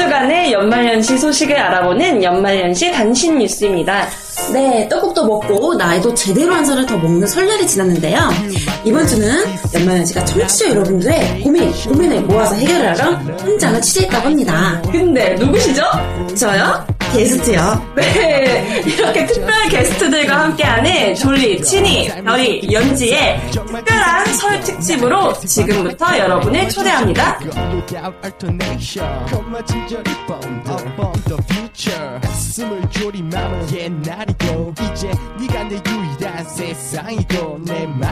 주간의 연말연시 소식을 알아보는 연말연시 단신 뉴스입니다. 네, 떡국도 먹고 나이도 제대로 한 살을 더 먹는 설날이 지났는데요. 이번 주는 연말연시가 청취자 여러분들의 고민, 고민을 모아서 해결을 하러 현장을 취재했다고 합니다. 근데 누구시죠? 저요? 게스트요. 네, 이렇게 특별 게스트들과 함께하는 졸리, 친이, 별이, 연지의 특별한 설 특집으로 지금부터 여러분을 초대합니다. 가슴을 조림하면 옛날이고 이제 네가 내 유일한 세상이고 내 맘.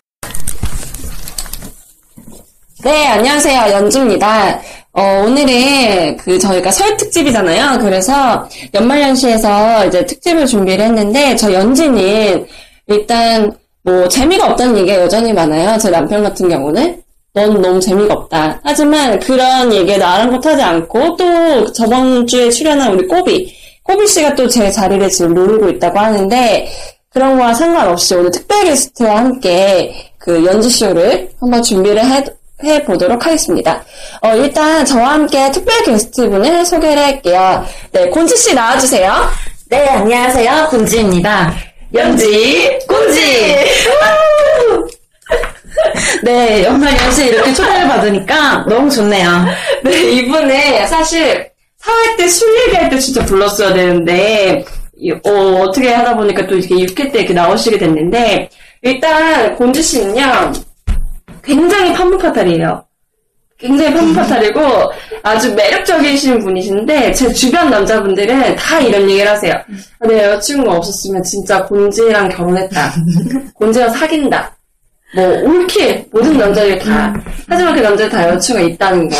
네, 안녕하세요. 연주입니다. 어, 오늘은 그 저희가 설 특집이잖아요. 그래서 연말연시에서 이제 특집을 준비를 했는데 저 연지는 일단 뭐 재미가 없다는 얘기가 여전히 많아요. 제 남편 같은 경우는 넌 너무 재미가 없다. 하지만 그런 얘기에 아랑곳하지 않고 또 저번 주에 출연한 우리 꼬비 꼬비 씨가 또 제 자리를 지금 노리고 있다고 하는데 그런 거와 상관없이 오늘 특별 게스트와 함께 그 연주쇼를 한번 준비를 해, 해보도록 하겠습니다. 어, 일단 저와 함께 특별 게스트분을 소개를 할게요. 네, 곤지 씨 나와주세요. 네, 안녕하세요. 군지입니다. 연지, 곤지! 네, 연말 연시에 이렇게 초대를 받으니까 너무 좋네요. 네, 이분은 사실 사회 때 술 얘기할 때 진짜 불렀어야 되는데, 이- 어, 어떻게 하다 보니까 또 이렇게 6회 때 이렇게 나오시게 됐는데, 일단 곤지 씨는요, 굉장히 판무파탈이에요. 굉장히 판무파탈이고 아주 매력적이신 분이신데 제 주변 남자분들은 다 이런 얘기를 하세요. 아, 내 여자친구가 없었으면 진짜 곤지랑 결혼했다. 곤지랑 사귄다. 뭐 올킬 모든 남자들 다. 하지만 그 남자들 다 여자친구가 있다는 거.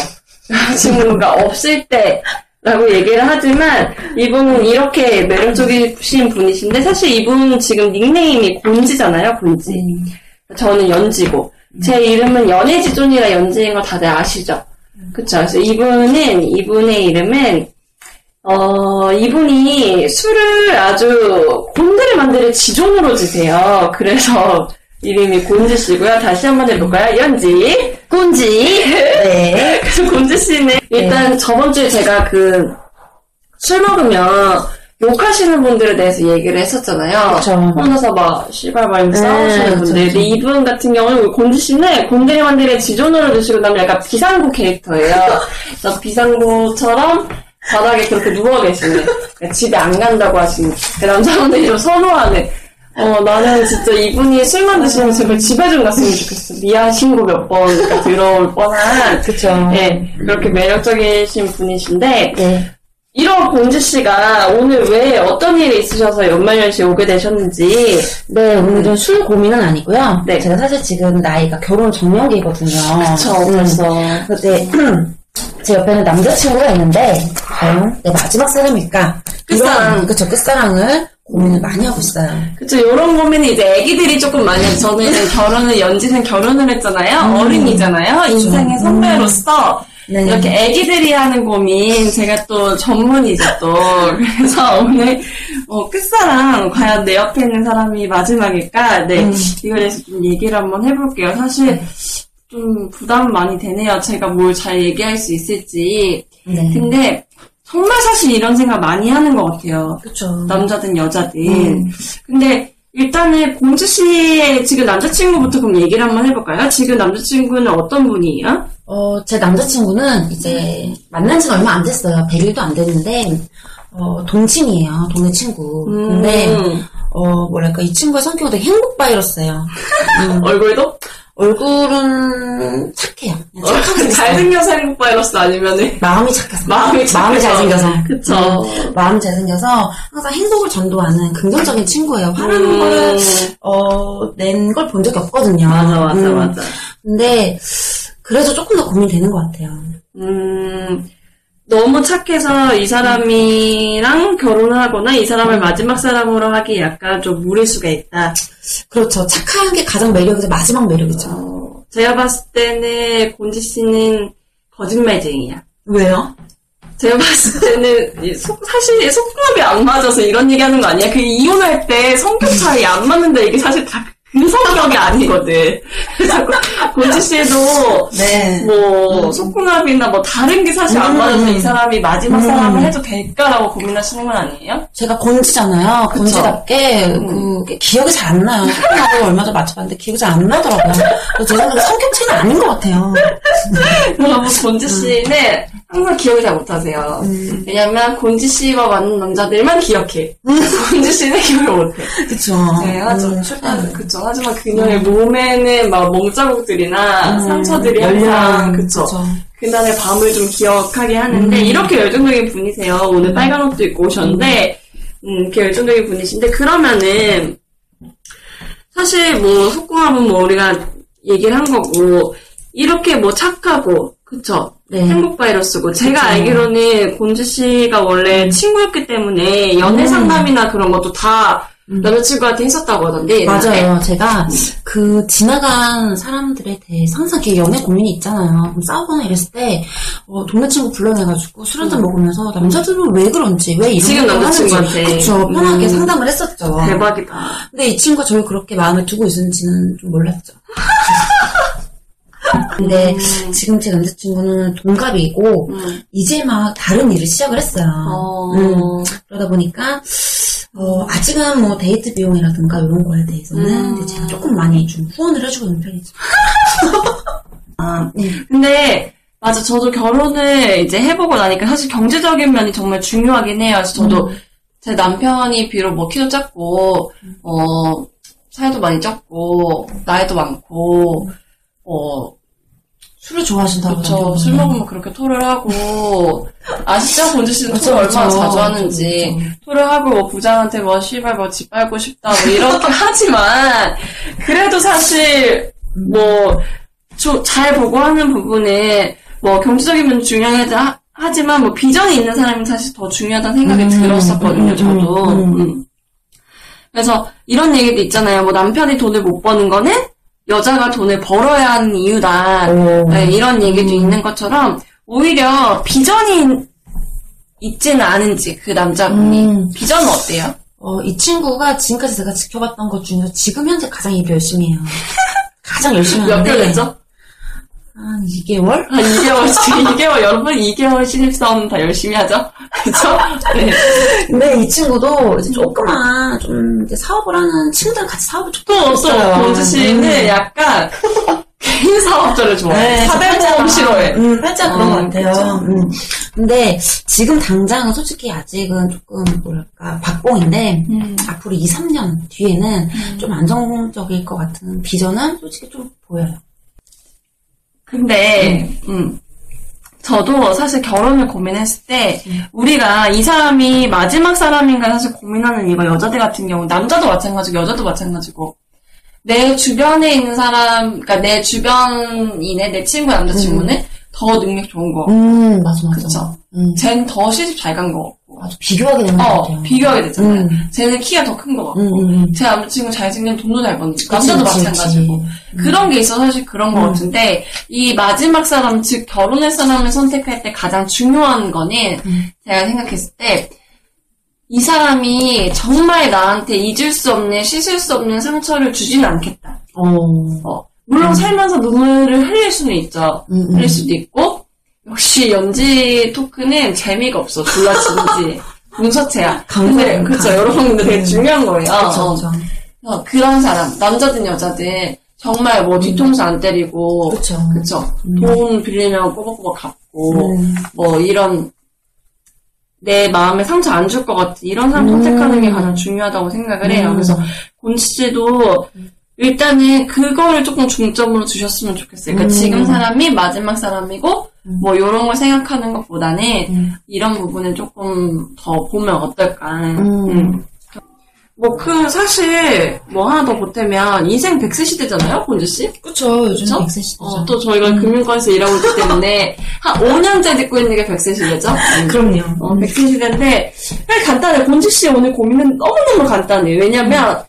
여자친구가 없을 때 라고 얘기를 하지만 이분은 이렇게 매력적이신 분이신데 사실 이분 지금 닉네임이 곤지잖아요. 곤지. 저는 연지고 제 이름은 연애지존이라 연지인 거 다들 아시죠? 그쵸? 그래서 이분은 이분의 이름은 어 이분이 술을 아주 곤드레 만드레 지존으로 지세요. 그래서 이름이 곤지 씨고요. 다시 한 번 해볼까요? 연지. 꼰지. 네. 그래서 곤지 씨는 일단 저번 주에 제가 그 술 먹으면 욕하시는 분들에 대해서 얘기를 했었잖아요. 그쵸. 혼자서 막 씨발발 싸우시는 네, 분들. 그쵸, 근데 이분 같은 경우는 곤지 씨는 만드레 지존으로 드시고 나면 약간 비상구 캐릭터예요. 그래서 비상구처럼 바닥에 그렇게 누워 계시는 그러니까 집에 안 간다고 하시는 그 남자분들이 좀 선호하는 어 나는 진짜 이분이 술만 드시면 제발 집에 좀 갔으면 좋겠어 미안 신고 몇 번 들어올 뻔한 그쵸. 네 그렇게 매력적이신 분이신데 네. 이런 공지 씨가 오늘 왜 어떤 일이 있으셔서 연말연시에 오게 되셨는지 네, 오늘은 술 고민은 아니고요. 네. 제가 사실 지금 나이가 결혼 정년기거든요. 그쵸 음. 벌써 근데 제 옆에는 남자친구가 있는데 과연 내 마지막 사람일까? 끝사랑. 이런, 그쵸, 끝사랑을 고민을 많이 하고 있어요. 그쵸, 요런 고민은 이제 애기들이 조금 많이. 저는 이제 결혼을, 연지생 결혼을 했잖아요. 어른이잖아요. 인생의 선배로서. 네. 이렇게 애기들이 하는 고민, 제가 또 전문이죠, 또. 그래서 오늘, 어, 끝사랑, 과연 내 옆에 있는 사람이 마지막일까? 네. 음. 이거에 대해서 좀 얘기를 한번 해볼게요. 사실, 좀 부담 많이 되네요. 제가 뭘 잘 얘기할 수 있을지. 네. 근데, 정말 사실 이런 생각 많이 하는 것 같아요. 그쵸. 남자든 여자든. 음. 근데 일단은 공주 씨의 지금 남자친구부터 그럼 얘기를 한번 해볼까요? 지금 남자친구는 어떤 분이에요? 어, 제 남자친구는 이제 만난 지가 얼마 안 됐어요. 100일도 안 됐는데, 어, 동친이에요. 동네 친구. 근데, 음. 어, 뭐랄까, 이 친구의 성격이 되게 행복 바이러스예요. 음, 얼굴도? 얼굴은 착해요. 그냥 착하게 생겼어요. 잘생겨서 행복 바이러스 아니면은 마음이 착해서. 마음이 착해서. 잘생겨서. 그쵸. 음, 마음이 잘생겨서 항상 행복을 전도하는 긍정적인 친구예요. 화나는 음. 거를, 어, 낸 걸 본 적이 없거든요. 맞아 맞아 음, 맞아. 근데, 그래서 조금 더 고민되는 것 같아요. 음 너무 착해서 이 사람이랑 결혼을 하거나 이 사람을 마지막 사람으로 하기 약간 좀 무릴 수가 있다. 그렇죠. 착한 게 가장 매력이죠. 마지막 매력이죠. 어, 제가 봤을 때는 곤지 씨는 거짓말쟁이야. 왜요? 제가 봤을 때는 이 속- 사실 속궁합이 안 맞아서 이런 얘기하는 거 아니야? 그 이혼할 때 성격 차이 안 맞는다 이게 사실 다 그 성격이 아니거든. 곤지 씨도 네. 뭐 속궁합이나 뭐 다른 게 사실 안 음. 맞아서 이 사람이 마지막 음. 사람을 해도 될까라고 고민하시는 건 아니에요? 제가 곤지잖아요. 곤지답게 음. 그 기억이 잘 안 나요. 조금하고 얼마 전에 맞춰봤는데 기억이 잘 안 나더라고요. 제 생각에 성격 차이는 아닌 것 같아요. 그럼 곤지 씨는 항상 기억을 잘 못하세요. 음. 왜냐면 곤지 씨와 맞는 남자들만 기억해. 곤지 씨는 기억을 못해. 그쵸. 네, 하죠. 음, 아, 실제로. 그쵸. 하지만 그녀의 몸에는 막 멍자국들이나 음, 상처들이 항상. 그쵸. 그쵸. 그날의 밤을 좀 기억하게 하는데, 음. 이렇게 열정적인 분이세요. 오늘 빨간 옷도 입고 오셨는데, 음, 이렇게 열정적인 분이신데, 그러면은, 사실 뭐, 속궁합은 뭐, 우리가 얘기를 한 거고, 이렇게 뭐 착하고, 그쵸. 네. 행복 바이러스고, 제가 그쵸. 알기로는 곤지 씨가 원래 친구였기 때문에 연애 음. 상담이나 그런 것도 다 음. 남자친구한테 했었다고 하던데. 맞아요. 제가 그 지나간 사람들에 대해서 항상 이렇게 연애 고민이 있잖아요. 싸우거나 이랬을 때 어, 동네 친구 불러내가지고 술 한잔 먹으면서 남자들은 왜 그런지 왜 이런 지금 남자친구한테. 그쵸 편하게 음. 상담을 했었죠. 대박이다. 근데 이 친구가 저를 그렇게 마음에 두고 있는지는 좀 몰랐죠. 근데 음. 지금 제 남자친구는 동갑이고 음. 이제 막 다른 일을 시작을 했어요. 어. 음, 그러다 보니까 어, 아직은 뭐 데이트 비용이라든가 이런 거에 대해서는 음. 제가 조금 많이 좀 후원을 해주고 있는 편이죠. 아, 네. 근데, 맞아. 저도 결혼을 이제 해보고 나니까 사실 경제적인 면이 정말 중요하긴 해요. 그래서 저도 제 남편이 비록 뭐 키도 작고, 어, 살도 많이 쪘고, 나이도 많고, 어, 술을 좋아하신다고. 하더라고요. 술 먹으면 그렇게 토를 하고, 아시죠? 본주 씨는 토를 얼마나. 자주 하는지. 그쵸. 토를 하고, 뭐, 부장한테 뭐, 씨발, 뭐, 집 밟고 싶다, 뭐, 이렇게 하지만, 그래도 사실, 뭐, 조- 잘 보고 하는 부분에, 뭐, 경제적인 면 중요하지, 하- 하지만, 뭐, 비전이 있는 사람이 사실 더 중요하다는 생각이 음, 들었었거든요, 음, 저도. 음. 음. 그래서, 이런 얘기도 있잖아요. 뭐, 남편이 돈을 못 버는 거는, 여자가 돈을 벌어야 하는 이유다. 오. 네, 이런 얘기도 있는 것처럼 오히려 비전이 있지는 않은지 그 남자분이 음. 비전은 어때요? 어, 이 친구가 지금까지 제가 지켜봤던 것 중에서 지금 현재 가장 일 열심히 해요. 가장 열심히 몇 하는데 개월 됐죠? 한 2개월? 한 2개월 지금 2개월 여러분 2개월 신입사원 다 열심히 하죠? 그쵸? 네. 근데 이 친구도 이제 조그만 좀 이제 사업을 하는 친구들 같이 사업을 또, 있어요. 본주 씨는 음. 약간 개인 사업자를 좋아해. 네, 사대보험 싫어해. 음, 살짝 그런 어, 것 같아요. 음. 근데 지금 당장은 솔직히 아직은 조금 뭐랄까 박봉인데 음. 앞으로 2, 3년 뒤에는 좀 안정적일 것 같은 비전은 솔직히 좀 보여요. 근데, 음. 저도 사실 결혼을 고민했을 때, 우리가 이 사람이 마지막 사람인가 사실 고민하는 이유가 여자들 같은 경우, 남자도 마찬가지고, 여자도 마찬가지고, 내 주변에 있는 사람, 그러니까 내 주변이네, 내 친구 남자친구는 더 능력 좋은 거. 음, 맞아, 맞아. 그쵸? 음. 쟤는 더 시집 잘 간 거. 아주 비교하게 되는 것 어, 같아요. 비교하게 되잖아요. 음. 쟤는 키가 더큰거 같고. 음, 음, 음. 제 남자친구 잘생긴 돈도 잘 버는 남자도 그치, 마찬가지고 그치. 그런 게 있어 사실 그런 거 음. 같은데 이 마지막 사람 즉 결혼할 사람을 선택할 때 가장 중요한 거는 음. 제가 생각했을 때 이 사람이 정말 나한테 잊을 수 없는 씻을 수 없는 상처를 주지는 않겠다. 어. 어, 물론 살면서 눈물을 흘릴 수는 있죠. 음, 음. 흘릴 수도 있고 역시 연지 토크는 재미가 없어 졸라지는지 문서체야. 근데 강사예요, 그쵸 강사. 여러분 근데 되게 중요한 거예요. 그쵸, 어. 그쵸. 어, 그런 사람, 남자든 여자든, 정말 뭐 뒤통수 안 때리고, 그쵸. 그쵸. 음. 돈 빌리면 꼬박꼬박 갚고, 음. 뭐 이런, 내 마음에 상처 안 줄 것 같은 이런 사람 음. 선택하는 게 가장 중요하다고 생각을 해요. 음. 그래서 곤치 씨도 일단은 그거를 조금 중점으로 두셨으면 좋겠어요. 그러니까 음. 지금 사람이 마지막 사람이고, 음. 뭐 이런 걸 생각하는 것보다는 음. 이런 부분을 조금 더 보면 어떨까. 음. 음. 뭐, 그, 사실, 뭐 하나 더 보태면, 인생 100세 시대잖아요, 본주 씨? 그쵸, 요즘 그쵸? 100세 시대죠. 어, 또 저희가 금융권에서 일하고 있기 때문에, 한 5년째 듣고 있는 게 100세 시대죠? 그럼요. 어, 100세 시대인데, 그냥 간단해. 본주 씨 오늘 고민은 너무너무 간단해요. 왜냐면,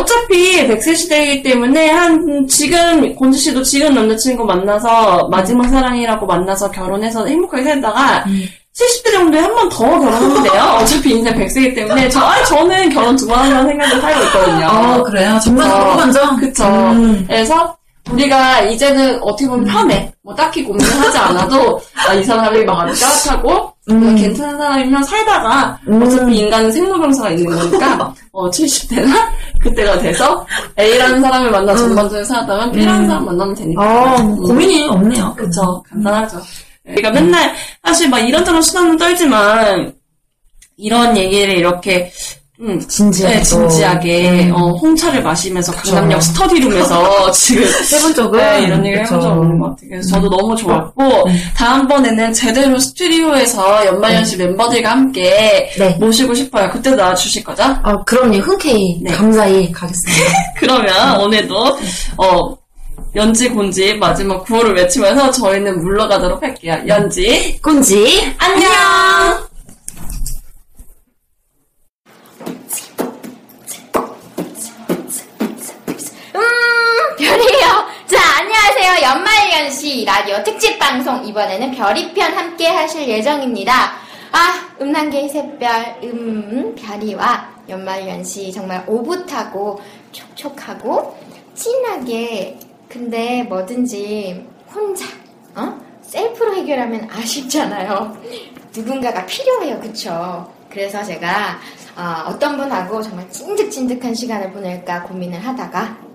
어차피 100세 시대이기 때문에, 한, 지금, 곤주 씨도 지금 남자친구 만나서, 마지막 사랑이라고 만나서 결혼해서 행복하게 살다가, 음. 70대 정도에 한 번 더 결혼하면 돼요. 어차피 인생 100세이기 때문에, 저, 아, 저는 결혼 두 번 한다는 생각을 살고 있거든요. 아, 그래요? 정말 어, 궁금하죠? 그쵸. 음. 그래서 우리가 이제는 어떻게 보면 편해. 뭐 딱히 고민을 하지 않아도 아, 이 사람이 마음이 따뜻하고 음. 괜찮은 사람이면 살다가 음. 어차피 인간은 생로병사가 있는 거니까 어, 70대나 그때가 돼서 A라는 사람을 만나 전반전에 살았다면 B라는 음. 사람 만나면 되니까. 아, 음. 고민이 없네요. 그쵸. 간단하죠. 그러니까 맨날 사실 막 이런저런 수단은 떨지만 이런 얘기를 이렇게 음, 진지하게. 네, 진지하게 음. 어, 홍차를 마시면서. 강남역 스터디룸에서 지금 해본 적은? 네, 이런 얘기를. 해본 적 없는 것 같아요. 그래서 저도 너무 좋았고 음. 다음번에는 제대로 스튜디오에서 연말연시 멤버들과 함께 네. 모시고 싶어요. 그때도 나와주실 거죠? 아, 그럼요. 흔쾌히, 네. 감사히 가겠습니다. 그러면 오늘도 어 연지 곤지 마지막 구호를 외치면서 저희는 물러가도록 할게요. 연지 꼰지, 안녕. 연말연시 라디오 특집 방송 이번에는 별이편 함께 하실 예정입니다. 아, 음란계 새별 음 별이와 연말연시 정말 오붓하고 촉촉하고 진하게 근데 뭐든지 혼자 어? 셀프로 해결하면 아쉽잖아요. 누군가가 필요해요, 그쵸? 그래서 제가 어, 떤 분하고 정말 찐득찐득한 시간을 보낼까 고민을 하다가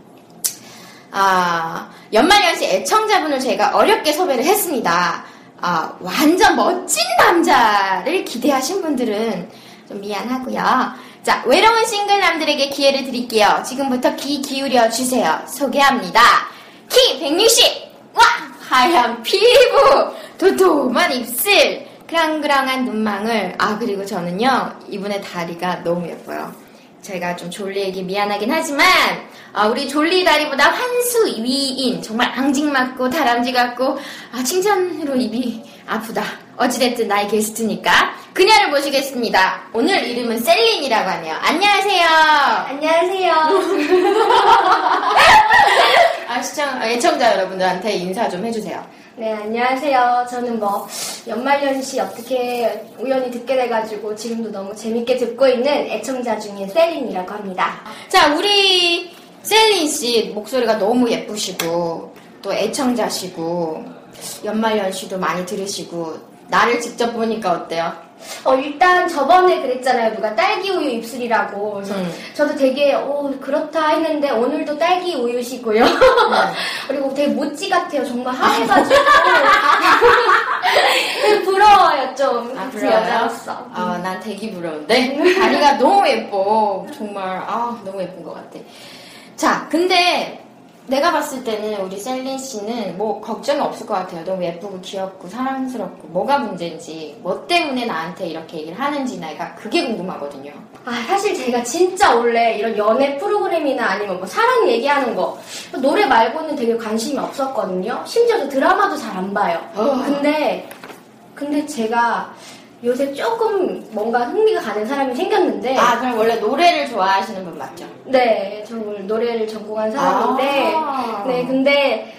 아, 연말연시 애청자분을 제가 어렵게 섭외를 했습니다. 아, 완전 멋진 남자를 기대하신 분들은 좀 미안하고요. 자, 외로운 싱글남들에게 기회를 드릴게요. 지금부터 귀 기울여 주세요. 소개합니다. 키 160! 와! 하얀 피부! 도톰한 입술! 그랑그랑한 눈망울. 아, 그리고 저는요, 이분의 다리가 너무 예뻐요. 제가 좀 졸리에게 미안하긴 하지만, 아, 우리 졸리 다리보다 환수 위인, 정말 앙증맞고 다람쥐 같고, 아, 칭찬으로 입이 아프다. 어찌됐든 나의 게스트니까. 그녀를 모시겠습니다. 오늘 이름은 셀린이라고 하네요. 안녕하세요. 안녕하세요. 아, 시청, 아, 애청자 여러분들한테 인사 좀 해주세요. 네, 안녕하세요. 저는 뭐, 연말연시 어떻게 우연히 듣게 돼가지고 지금도 너무 재밌게 듣고 있는 애청자 중에 셀린이라고 합니다. 자, 우리 셀린 씨 목소리가 너무 예쁘시고, 또 애청자시고, 연말연시도 많이 들으시고, 나를 직접 보니까 어때요? 어, 일단 저번에 그랬잖아요. 누가 딸기 우유 입술이라고. 그래서 음. 저도 되게, 오, 그렇다 했는데 오늘도 딸기 우유시고요. 그리고 되게 모찌 같아요. 정말 하얘가지고. 되게 부러워요, 좀. 아, 같은 부러워요? 여자로서. 아, 난 되게 부러운데? 다리가 너무 예뻐. 정말, 아, 너무 예쁜 것 같아. 자, 근데 내가 봤을 때는 우리 셀린 씨는 뭐 걱정이 없을 것 같아요. 너무 예쁘고 귀엽고 사랑스럽고 뭐가 문제인지, 뭐 때문에 나한테 이렇게 얘기를 하는지 내가 그게 궁금하거든요. 아, 사실 제가 진짜 원래 이런 연애 프로그램이나 아니면 뭐 사랑 얘기하는 거, 노래 말고는 되게 관심이 없었거든요. 심지어 저 드라마도 잘 안 봐요. 어. 근데 근데 제가 요새 조금 뭔가 흥미가 가는 사람이 생겼는데 아, 그럼 원래 노래를 좋아하시는 분 맞죠? 네, 저 원래 노래를 전공한 사람인데 아. 네, 근데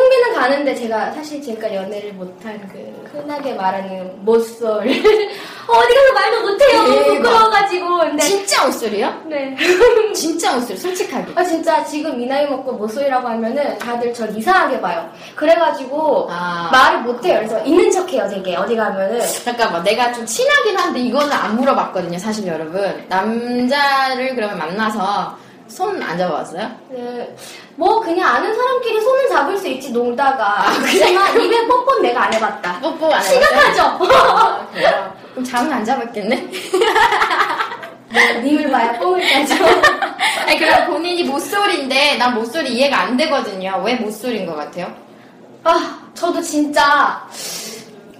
흥미는 가는데 제가 사실 지금까지 연애를 못한 그 흔하게 말하는 모쏠 어디 가서 말도 못해요 너무 대박. 부끄러워가지고 근데 진짜 옷소리요? 네. 진짜 옷소리, 솔직하게. 아 진짜 지금 이 나이 먹고 모쏠이라고 하면은 다들 절 이상하게 봐요. 그래가지고 아. 말을 못해요. 그래서 있는 척해요, 되게 어디 가면은. 잠깐만, 내가 좀 친하긴 한데 이거는 안 물어봤거든요, 사실 여러분. 남자를 그러면 만나서 손 안 잡아봤어요? 네, 뭐 그냥 아는 사람끼리 손을 잡을 수 있지 놀다가. 하지만 입에 뽀뽀는 내가 안 해봤다. 뽀뽀 안 해봤어요? 심각하죠. 아? 그럼 잠은 안 잡았겠네? 네, 님을 봐야 뽕을 짜죠. 아니, 그럼 본인이 모쏠인데 난 모쏠이 이해가 안 되거든요. 왜 모쏠인 것 같아요? 아, 저도 진짜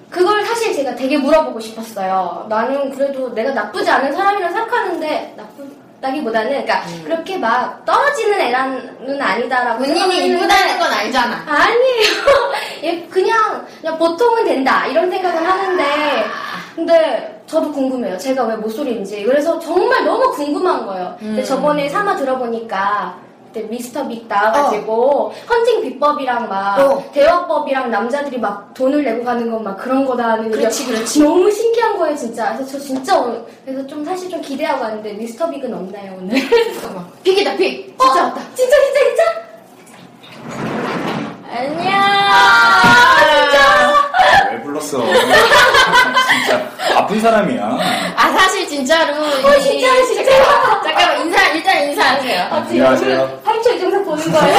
그걸 사실 제가 되게 물어보고 싶었어요. 나는 그래도 내가 나쁘지 않은 사람이라 생각하는데 나쁘 다기보다는 그러니까 그렇게 막 떨어지는 애라는 아니다라고 본인이 이쁘다는 건 알잖아. 아니에요. 얘 그냥 그냥 보통은 된다 이런 생각은 하는데 근데 저도 궁금해요. 제가 왜 모쏠인지. 그래서 정말 너무 궁금한 거예요. 근데 음. 저번에 삼아 들어보니까 그때 미스터 빅 나와가지고 헌팅 비법이랑 막 어. 대화법이랑 남자들이 막 돈을 내고 가는 건 막 그런 거다는 그렇지, 게 그렇지. 너무 신기한 거예요 진짜. 그래서 저 진짜 오늘 그래서 좀 사실 좀 기대하고 왔는데 미스터 빅은 없나요 오늘? 잠깐만. 픽이다, 픽. 진짜 왔다. 진짜 진짜 진짜? 안녕. 왜 불렀어? 진짜 아픈 사람이야. 진짜로. 어, 이- 진짜요, 진짜. 잠깐만, 잠깐만, 인사, 일단 인사하세요. 아, 지금 안녕하세요. 8초 이정도 보는 거예요?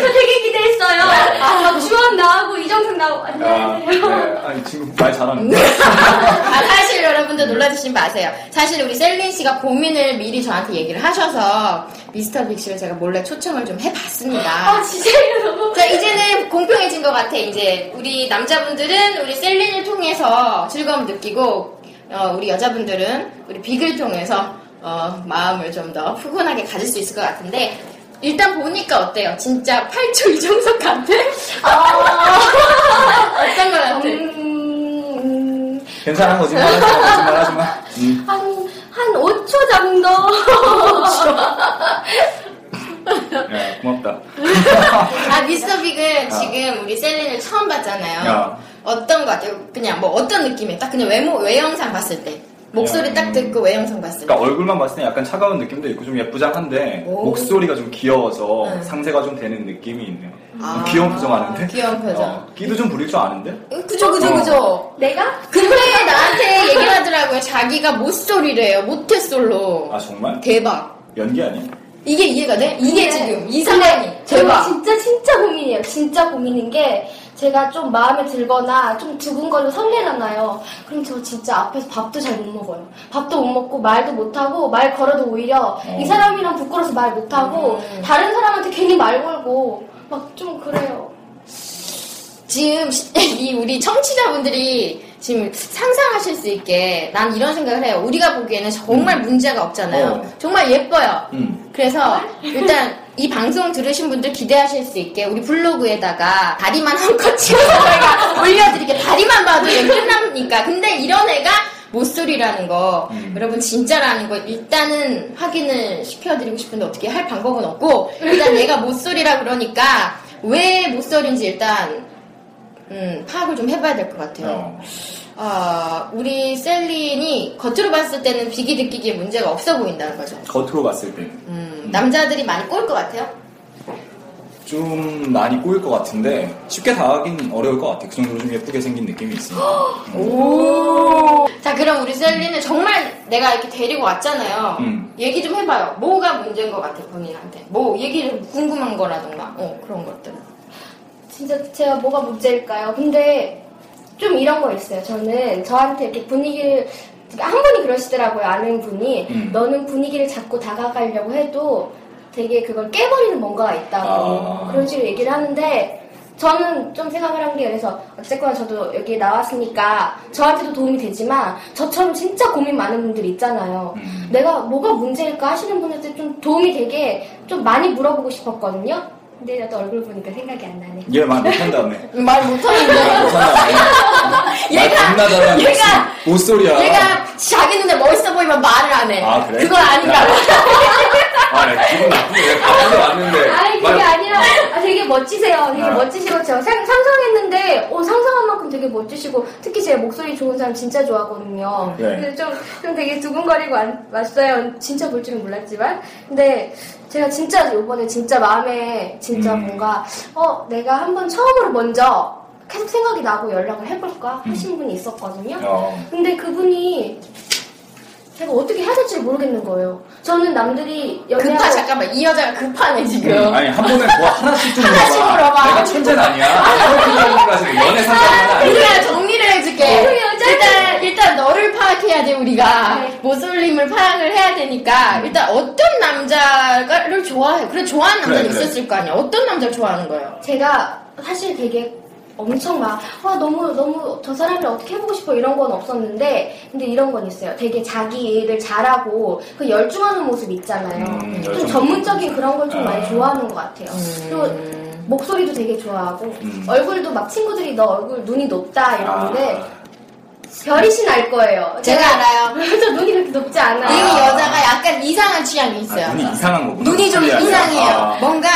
저 되게 기대했어요. 아, 막 주원 나오고 이정석 나오고. 아, 안녕하세요. 네. 아니 지금 말 잘하는데. 아, 사실 여러분들 놀라주시지 마세요. 사실 우리 셀린 씨가 고민을 미리 저한테 얘기를 하셔서 미스터 빅 씨를 제가 몰래 초청을 좀 해봤습니다. 아, 진짜요? 너무. 자, 이제는 공평해진 것 같아. 이제 우리 남자분들은 우리 셀린을 통해서 즐거움 느끼고, 어, 우리 여자분들은 우리 빅을 통해서 어, 마음을 좀 더 푸근하게 가질 수 있을 것 같은데, 일단 보니까 어때요? 진짜 8초 이정석 같아? 어떤 것 같아? 음, 괜찮아 거짓말 하지 마. 거짓말 하지 마. 음. 한, 한 5초 정도? 야, 고맙다. 아, 미스터 빅은 아. 지금 우리 셀린을 처음 봤잖아요. 야. 어떤 것 같아요? 그냥 뭐 어떤 느낌이에요? 딱 그냥 외모, 외영상 봤을 때. 목소리 음. 딱 듣고 외영상 봤을 때. 그러니까 얼굴만 봤을 때 약간 차가운 느낌도 있고 좀 예쁘장한데 오. 목소리가 좀 귀여워서 응. 상세가 좀 되는 느낌이 있네요. 아. 귀여운 표정 하는데? 귀여운 표정. 어, 끼도 좀 부릴 줄 아는데? 그죠, 그죠, 어. 그죠. 내가? 근데 나한테 얘기를 하더라고요. 자기가 모쏠이래요. 모태솔로. 아 정말? 대박. 연기 아니야? 이게 이해가 돼? 이게 근데- 지금 이 상황이 대박. 진짜 진짜 고민이에요. 진짜 고민인 게 제가 좀 마음에 들거나 좀 두근거리고 설레잖아요. 그럼 저 진짜 앞에서 밥도 잘 못 먹어요. 밥도 못 먹고 말도 못 하고 말 걸어도 오히려 이 사람이랑 부끄러워서 말 못 하고 음. 다른 사람한테 괜히 말 걸고 막 좀 그래요. 지금 시- 이 우리 청취자분들이 지금 상상하실 수 있게 난 이런 생각을 해요. 우리가 보기에는 정말 문제가 없잖아요. 어. 정말 예뻐요. 음. 그래서 일단 이 방송 들으신 분들 기대하실 수 있게 우리 블로그에다가 다리만 한컷 찍어서 저희가 올려드릴게 다리만 봐도 얘 끝납니까? 근데 이런 애가 모쏠이라는 거 음. 여러분 진짜라는 거 일단은 확인을 시켜드리고 싶은데 어떻게 할 방법은 없고 일단 얘가 모쏠이라 그러니까 왜 모쏠인지 일단 음, 파악을 좀 해봐야 될 것 같아요. 어. 아, 우리 셀린이 겉으로 봤을 때는 비기 느끼기에 문제가 없어 보인다는 거죠. 겉으로 봤을 때. 음, 남자들이 많이 꼬일 것 같아요. 좀 많이 꼬일 것 같은데 쉽게 다가긴 어려울 것 같아. 그 정도로 좀 예쁘게 생긴 느낌이 있으니까. 오. 자, 그럼 우리 셀린은 정말 내가 이렇게 데리고 왔잖아요. 음. 얘기 좀 해봐요. 뭐가 문제인 것 같아, 본인한테. 뭐, 얘기를 궁금한 거라던가, 어, 그런 것들. 진짜 제가 뭐가 문제일까요? 근데 좀 이런 거 있어요. 저는 저한테 이렇게 분위기를 한 분이 그러시더라고요. 아는 분이 음. 너는 분위기를 잡고 다가가려고 해도 되게 그걸 깨버리는 뭔가가 있다고 아. 그런 식으로 얘기를 하는데 저는 좀 생각을 한 게 그래서 어쨌거나 저도 여기 나왔으니까 저한테도 도움이 되지만 저처럼 진짜 고민 많은 분들 있잖아요. 음. 내가 뭐가 문제일까 하시는 분한테 좀 도움이 되게 좀 많이 물어보고 싶었거든요. 근데 나도 얼굴 보니까 생각이 안 나네. 얘 말 못한다며. 말 못하는데. 말 못한다며. 얘가- 말 겁나 잘하는 얘가- 못소리야. 얘가 자기 눈에 멋있어 보이면 말을 안 해. 아, 그래? 그건 아니라고. 아, 네, 기분 나쁘네. 바쁘게 왔는데. 아니 그게 말- 아니라 아, 되게 멋지세요. 되게 아. 멋지시고 제가 상, 상상했는데 어, 상상한 만큼 되게 멋지시고 특히 제 목소리 좋은 사람 진짜 좋아하거든요. 네. 근데 좀, 좀 되게 두근거리고 안- 왔어요. 진짜 볼 줄은 몰랐지만 근데 제가 진짜 이번에 진짜 마음에 진짜 음. 뭔가 어 내가 한번 처음으로 먼저 계속 생각이 나고 연락을 해볼까 음. 하신 분이 있었거든요. 어. 근데 그분이 제가 어떻게 해야 될지 모르겠는 거예요. 저는 남들이 연애하고 급하, 잠깐만. 이 여자가 급하네, 지금. 음, 아니, 한 번에 뭐 하나씩 좀 하나씩 물어봐. 내가 천재는 아니야. 그렇게 가지고 연애 상담은 아니야. 우리가 정리를 해줄게. 일단, 일단 너를 파악해야 돼, 우리가. 네. 모쏠림을 파악을 해야 되니까, 일단 어떤 남자를 좋아해. 그래, 좋아하는 남자는 그래, 그래. 있었을 거 아니야. 어떤 남자를 좋아하는 거예요? 제가 사실 되게 엄청 막, 와, 너무, 너무 저 사람을 어떻게 해보고 싶어 이런 건 없었는데, 근데 이런 건 있어요. 되게 자기 일을 잘하고, 그 열중하는 모습 있잖아요. 음, 좀. 전문적인 그런 걸좀 많이 아. 좋아하는 것 같아요. 그리고 목소리도 되게 좋아하고, 음. 얼굴도 막 친구들이 너 얼굴 눈이 높다 이러는데, 아, 별이 씨날 거예요. 제가 알아요. 저 눈이 그렇게 높지 않아요. 이 여자가 약간 이상한 취향이 있어요. 아, 눈이 이상한 거구나. 눈이 좀. 이상해요. 아. 뭔가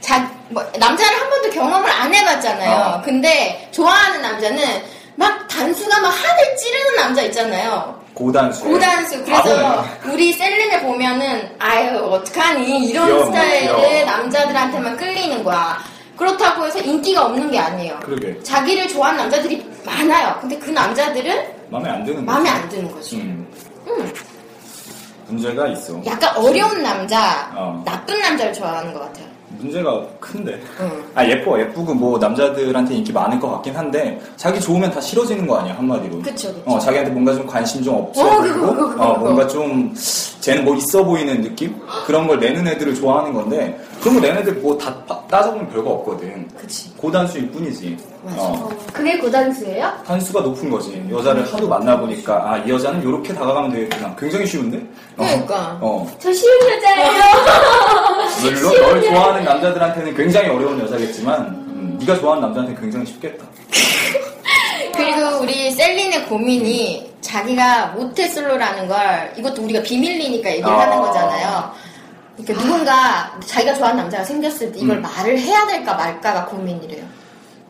자, 뭐, 남자를 한 번도 경험을 안 해봤잖아요. 어. 근데 좋아하는 남자는 막 단수가 막 하늘 찌르는 남자 있잖아요. 고단수. 고단수. 그래서. 우리 셀린을 보면은 아유 어떡하니 이런 귀여워, 스타일의 귀여워. 남자들한테만 끌리는 거야. 그렇다고 해서 인기가 없는 게 아니에요. 그러게. 자기를 좋아하는 남자들이 많아요. 근데 그 남자들은 마음에 안 드는 거지. 마음에 안 드는 거지. 음. 음. 문제가 있어. 약간 어려운 남자, 어. 나쁜 남자를 좋아하는 것 같아요. 문제가 큰데. 응. 아 예뻐 예쁘고 뭐 남자들한테 인기 많을 것 같긴 한데 자기 좋으면 다 싫어지는 거 아니야 한마디로. 그쵸, 그쵸. 어 자기한테 뭔가 좀 관심 좀 없어 어, 보이고 그거, 그거, 그거, 어 그거. 뭔가 좀 쟤는 뭐 있어 보이는 느낌 그런 걸 내는 애들을 좋아하는 건데 그런 거 내는 애들 뭐 다 따져보면 별거 없거든. 그치. 고단수일 뿐이지. 맞아. 어. 그게 고단수예요? 단수가 높은 거지. 여자를 하도 만나보니까 아 이 여자는 이렇게 다가가면 되겠구나. 굉장히 쉬운데? 어. 그러니까. 어. 저 쉬운 여자예요. 물론 널 좋아하는 남자들한테는 굉장히 어려운 여자겠지만 음, 네가 좋아하는 남자한테는 굉장히 쉽겠다. 그리고 우리 셀린의 고민이 자기가 모태솔로라는 걸 이것도 우리가 비밀리니까 얘기를 아. 하는 거잖아요. 그러니까 누군가 자기가 좋아하는 남자가 생겼을 때 이걸 음. 말을 해야 될까 말까가 고민이래요.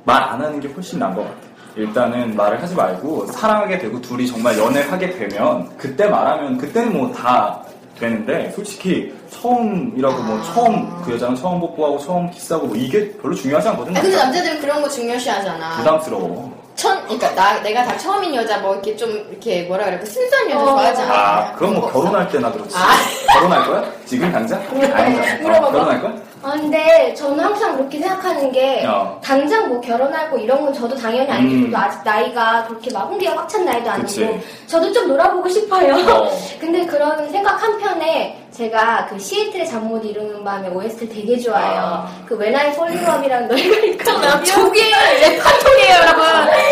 말 안 하는 게 훨씬 나은 것 같아. 일단은 말을 하지 말고 사랑하게 되고 둘이 정말 연애하게 되면 그때 말하면 그때는 뭐 다 되는데 솔직히 처음이라고 뭐 아. 처음 그 여자랑 처음 뽀뽀하고 처음 키스하고 뭐 이게 별로 중요하지 않거든. 아, 근데 남자. 남자들은 그런 거 중요시하잖아. 부담스러워. 첫, 그러니까 나 내가 다 처음인 여자 뭐 이렇게 좀 이렇게 뭐라 그럴까 순수한 여자 어. 좋아하지 않아. 아 그럼 뭐 결혼할 때나 그렇지. 아. 결혼할 거야? 지금 당장? 아니잖아. 물어봐봐. 어, 결혼할 거야? 아, 근데 저는 항상 그렇게 생각하는 게 어. 당장 뭐 결혼하고 이런 건 저도 당연히 알고 음. 저도 아직 나이가 그렇게 막 홍기가 꽉 찬 나이도 아니고 그치. 저도 좀 놀아보고 싶어요. 어. 근데 그런 생각 한편에 제가 그 시애틀의 잠 못 이루는 밤에 OST 되게 좋아해요. 아. 그 When I Fall in Love이라는 노래가 있거든요. 저게 레파토리예요, 여러분.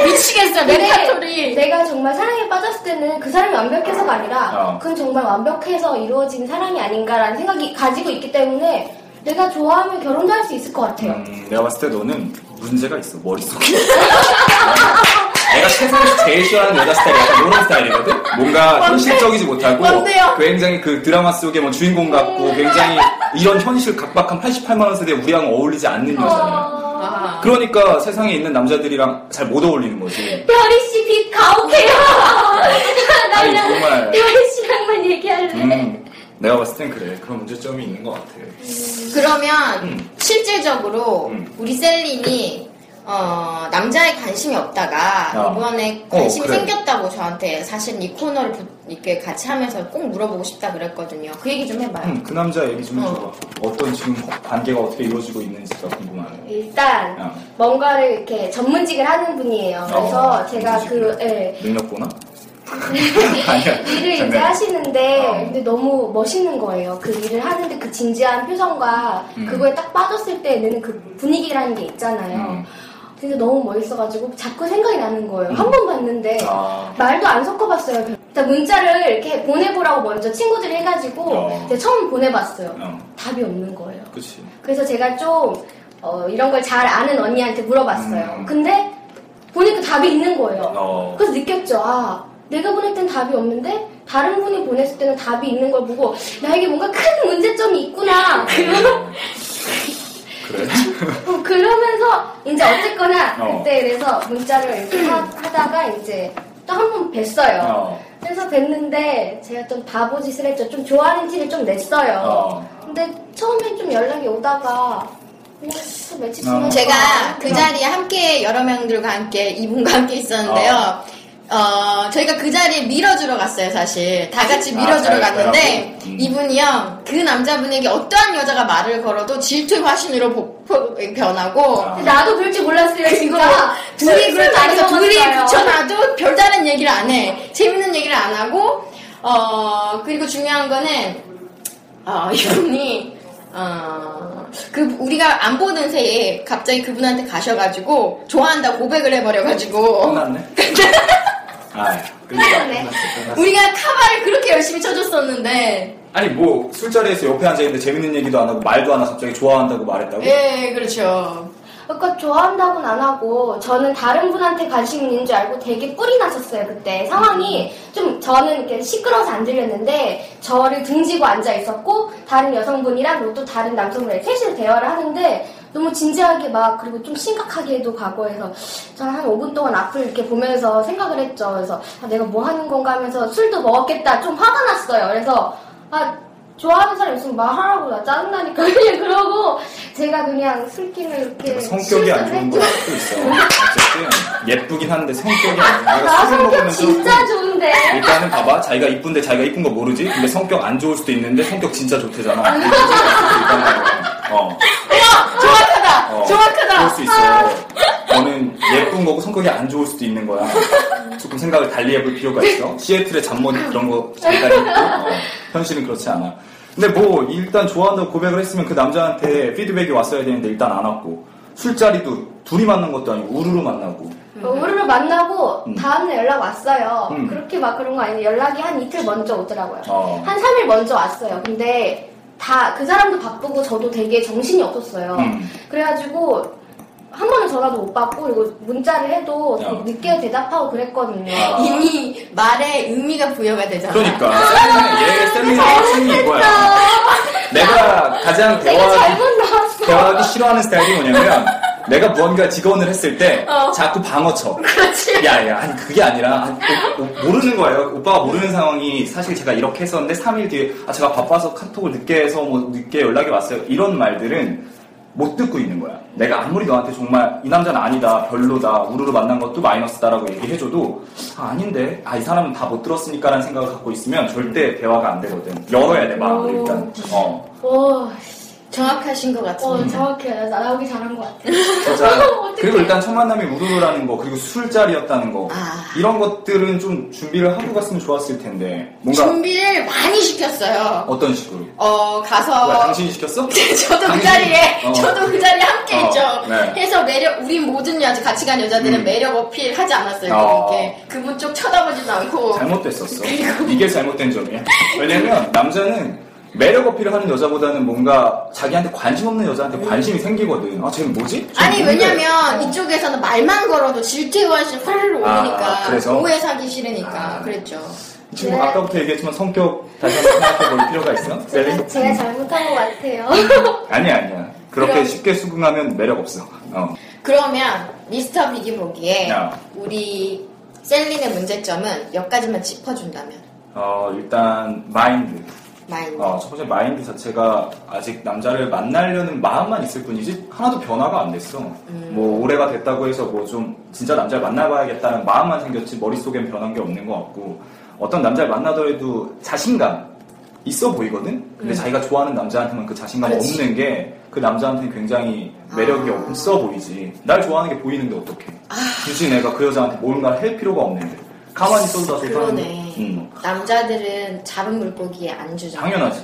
미치겠어, 근데 레파토리. 내가 정말 사랑에 빠졌을 때는 그 사람이 완벽해서가 아니라 어. 그건 정말 완벽해서 이루어진 사랑이 아닌가라는 생각이 가지고 있기 때문에 내가 좋아하면 결혼도 할 수 있을 것 같아요. 음, 내가 봤을 때 너는 문제가 있어 머릿속에 내가 세상에서 제일 싫어하는 여자 스타일이 약간 이런 스타일이거든 뭔가 현실적이지 못하고 뭔데요? 굉장히 그 드라마 속의 뭐 주인공 같고 굉장히 이런 현실 각박한 88만원 세대 우리랑 어울리지 않는 여자야 아. 그러니까 세상에 있는 남자들이랑 잘 못 어울리는 거지 별이 씨빛 가혹해요. 나는 정말 별이 씨랑만 얘기할래. 음, 내가 봤을 땐 그래 그런 문제점이 있는 것 같아 그러면 음. 실질적으로 음. 우리 셀린이 어, 남자에 관심이 없다가 어. 이번에 어, 관심이 그래. 생겼다고 저한테 사실 이 코너를 부- 이렇게 같이 하면서 꼭 물어보고 싶다 그랬거든요. 그 얘기 좀 해봐요. 음, 그 남자 얘기 좀 해줘봐 어. 어떤 지금 관계가 어떻게 이루어지고 있는지가 궁금하네 일단 어. 뭔가를 이렇게 전문직을 하는 분이에요. 그래서 어, 제가 그? 예, 능력 보나? 아니야. 일을 이제 장난. 하시는데 어. 근데 너무 멋있는 거예요. 그 일을 하는데 그 진지한 표정과 음. 그거에 딱 빠졌을 때 내는 그 분위기라는 게 있잖아요. 음. 진짜 너무 멋있어가지고 자꾸 생각이 나는 거예요. 한 번 봤는데 아. 말도 안 섞어봤어요. 일단 문자를 이렇게 보내보라고 먼저 친구들이 해가지고 어. 처음 보내봤어요. 어, 답이 없는 거예요. 그치. 그래서 제가 좀 어, 이런 걸 잘 아는 언니한테 물어봤어요. 음. 근데 보니까 답이 있는 거예요. 어. 그래서 느꼈죠. 아, 내가 보낼 땐 답이 없는데 다른 분이 보냈을 때는 답이 있는 걸 보고 나에게 뭔가 큰 문제점이 있구나. 그러, 그래? 어, 그러면서 이제 어쨌거나 어. 그때 그래서 문자를 이렇게 하, 다가 이제 또 한 번 뵀어요. 어. 그래서 뵀는데 제가 좀 바보 짓을 했죠. 좀 좋아하는 티를 좀 냈어요. 어. 근데 처음엔 좀 연락이 오다가 며칠 지나서 어. 제가 그 자리에 함께 여러 명들과 함께 이분과 함께 있었는데요. 어, 저희가 그 자리에 밀어주러 갔어요, 사실. 다 같이 아, 밀어주러 잘 갔는데. 음. 이분이요, 그 남자분에게 어떠한 여자가 말을 걸어도 질투의 화신으로 변하고, 아. 나도 그럴 줄 몰랐어요. 진짜. 둘이 그렇다 해서 둘이. 붙여놔도 별다른 얘기를 안 해. 재밌는 얘기를 안 하고, 어, 그리고 중요한 거는, 어, 이분이, 어, 그, 우리가 안 보는 새에 갑자기 그분한테 가셔가지고, 좋아한다고 고백을 해버려가지고, 끝났네? 아, 끝났네. 끝났어. 우리가 카바를 그렇게 열심히 쳐줬었는데, 아니 뭐 술자리에서 옆에 앉아 있는데 재밌는 얘기도 안 하고 말도 안 하고 갑자기 좋아한다고 말했다고? 예, 그렇죠. 그러니까 좋아한다고는 안 하고 저는 다른 분한테 관심 있는 줄 알고 되게 뿔이 났었어요 그때 상황이 좀 저는 이렇게 시끄러워서 안 들렸는데 저를 등지고 앉아 있었고 다른 여성분이랑 또 다른 남성분이 셋이서 대화를 하는데 너무 진지하게 막 그리고 좀 심각하게도 과거에서 저는 한 5분 동안 앞을 이렇게 보면서 생각을 했죠 그래서 아, 내가 뭐 하는 건가 하면서 술도 먹었겠다 좀 화가 났어요 그래서 아 좋아하는 사람 있으면 말하라고 나 짜증나니까 그냥 그러고 제가 그냥 술김을 이렇게 성격이 안 좋은 실수를 걸 했죠. 수도 있어. 어쨌든 예쁘긴 한데 성격이 안 좋아. 나 술을 성격 진짜 좀 좋은데 일단은 봐봐 자기가 이쁜데 자기가 이쁜 거 모르지? 근데 성격 안 좋을 수도 있는데 성격 진짜 좋대잖아. 어. 정확하다! 어, 정확하다! 그럴 수 있어. 너는 예쁜 거고 성격이 안 좋을 수도 있는 거야. 조금 생각을 달리 해볼 필요가 있어. 시애틀의 잠못 그런 거 잠깐 있고, 어, 현실은 그렇지 않아. 근데 뭐, 일단 좋아한다고 고백을 했으면 그 남자한테 피드백이 왔어야 되는데 일단 안 왔고, 술자리도 둘이 만난 것도 아니고, 우르르 만나고. 어, 우르르 만나고 음. 다음날 연락 왔어요. 음. 그렇게 막 그런 거 아니에요. 연락이 한 이틀 먼저 오더라고요. 어. 한 3일 먼저 왔어요. 근데 다 그 사람도 바쁘고 저도 되게 정신이 없었어요. 음. 그래가지고 한 번은 전화도 못 받고 그리고 문자를 해도 야. 늦게 대답하고 그랬거든요. 아. 이미 말에 의미가 부여가 되잖아. 그러니까, 셀리는, 얘 셀리는 핵심이 이거야. 내가 가장 나왔어. 대화하기 싫어하는 스타일이 뭐냐면, 내가 무언가 직원을 했을 때, 어. 자꾸 방어 쳐. 그렇지. 야, 야, 아니, 그게 아니라, 아니, 오- 오- 모르는 거예요. 오빠가 모르는 상황이 사실 제가 이렇게 했었는데, 3일 뒤에, 아, 제가 바빠서 카톡을 늦게 해서 뭐, 늦게 연락이 왔어요. 이런 말들은 못 듣고 있는 거야. 내가 아무리 너한테 정말 이 남자는 아니다, 별로다, 우르르 만난 것도 마이너스다라고 얘기해줘도, 아, 아닌데, 아, 이 사람은 다 못 들었으니까라는 생각을 갖고 있으면 절대 대화가 안 되거든. 열어야 돼, 마음을 오. 일단. 어. 오, 정확하신 것 어, 같습니다. 정확해요. 나오기 잘한 것 같아요. 어떡해. 그리고 일단 첫 만남이 우르르라는 거, 그리고 술자리였다는 거. 아. 이런 것들은 좀 준비를 하고 갔으면 좋았을 텐데. 뭔가 준비를 많이 시켰어요. 어떤 식으로? 어, 가서. 뭐야, 당신이 시켰어? 저도 그 당신- 자리에, 어. 저도 그 자리에 함께 어, 있죠. 네. 해서 매력, 우리 모든 여자, 같이 간 여자들은 음. 매력 어필 하지 않았어요, 어. 그분께. 그분 쪽 쳐다보지도 않고. 잘못됐었어. 이게 잘못된 점이야. 왜냐면 남자는 매력 어필을 하는 여자보다는 뭔가 자기한테 관심 없는 여자한테 관심이 생기거든. 아, 쟤는 뭐지? 쟤는 아니, 뭔데? 왜냐면 이쪽에서는 말만 걸어도 질투의화신 화를 아, 오르니까. 그래서? 오해 사기 싫으니까. 아. 그랬죠. 이 친구 아까부터 얘기했지만 성격 다시 한번 생각해 볼 필요가 있어? 셀리? 제가, 제가 잘못한 것 같아요. 아니야, 아니야. 그렇게 그럼- 쉽게 수긍하면 매력 없어. 어. 그러면 미스터 빅이 보기에 야. 우리 셀린의 문제점은 몇 가지만 짚어준다면. 어, 일단 마인드. 마인드. 어, 첫 번째 마인드 자체가 아직 남자를 만나려는 마음만 있을 뿐이지 하나도 변화가 안 됐어. 음. 뭐 올해가 됐다고 해서 뭐 좀 진짜 남자를 만나봐야겠다는 마음만 생겼지 머릿속엔 변한 게 없는 것 같고 어떤 남자를 만나더라도 자신감 있어 보이거든? 근데 음. 자기가 좋아하는 남자한테만 그 자신감 그렇지. 없는 게 그 남자한테는 굉장히 매력이 아. 없어 보이지. 날 좋아하는 게 보이는데 어떡해. 굳이 내가 그 여자한테 뭔가를 할 필요가 없는데. 가만히 있어도 다. 그러네. 음. 남자들은 작은 물고기에 안 주잖아. 당연하지.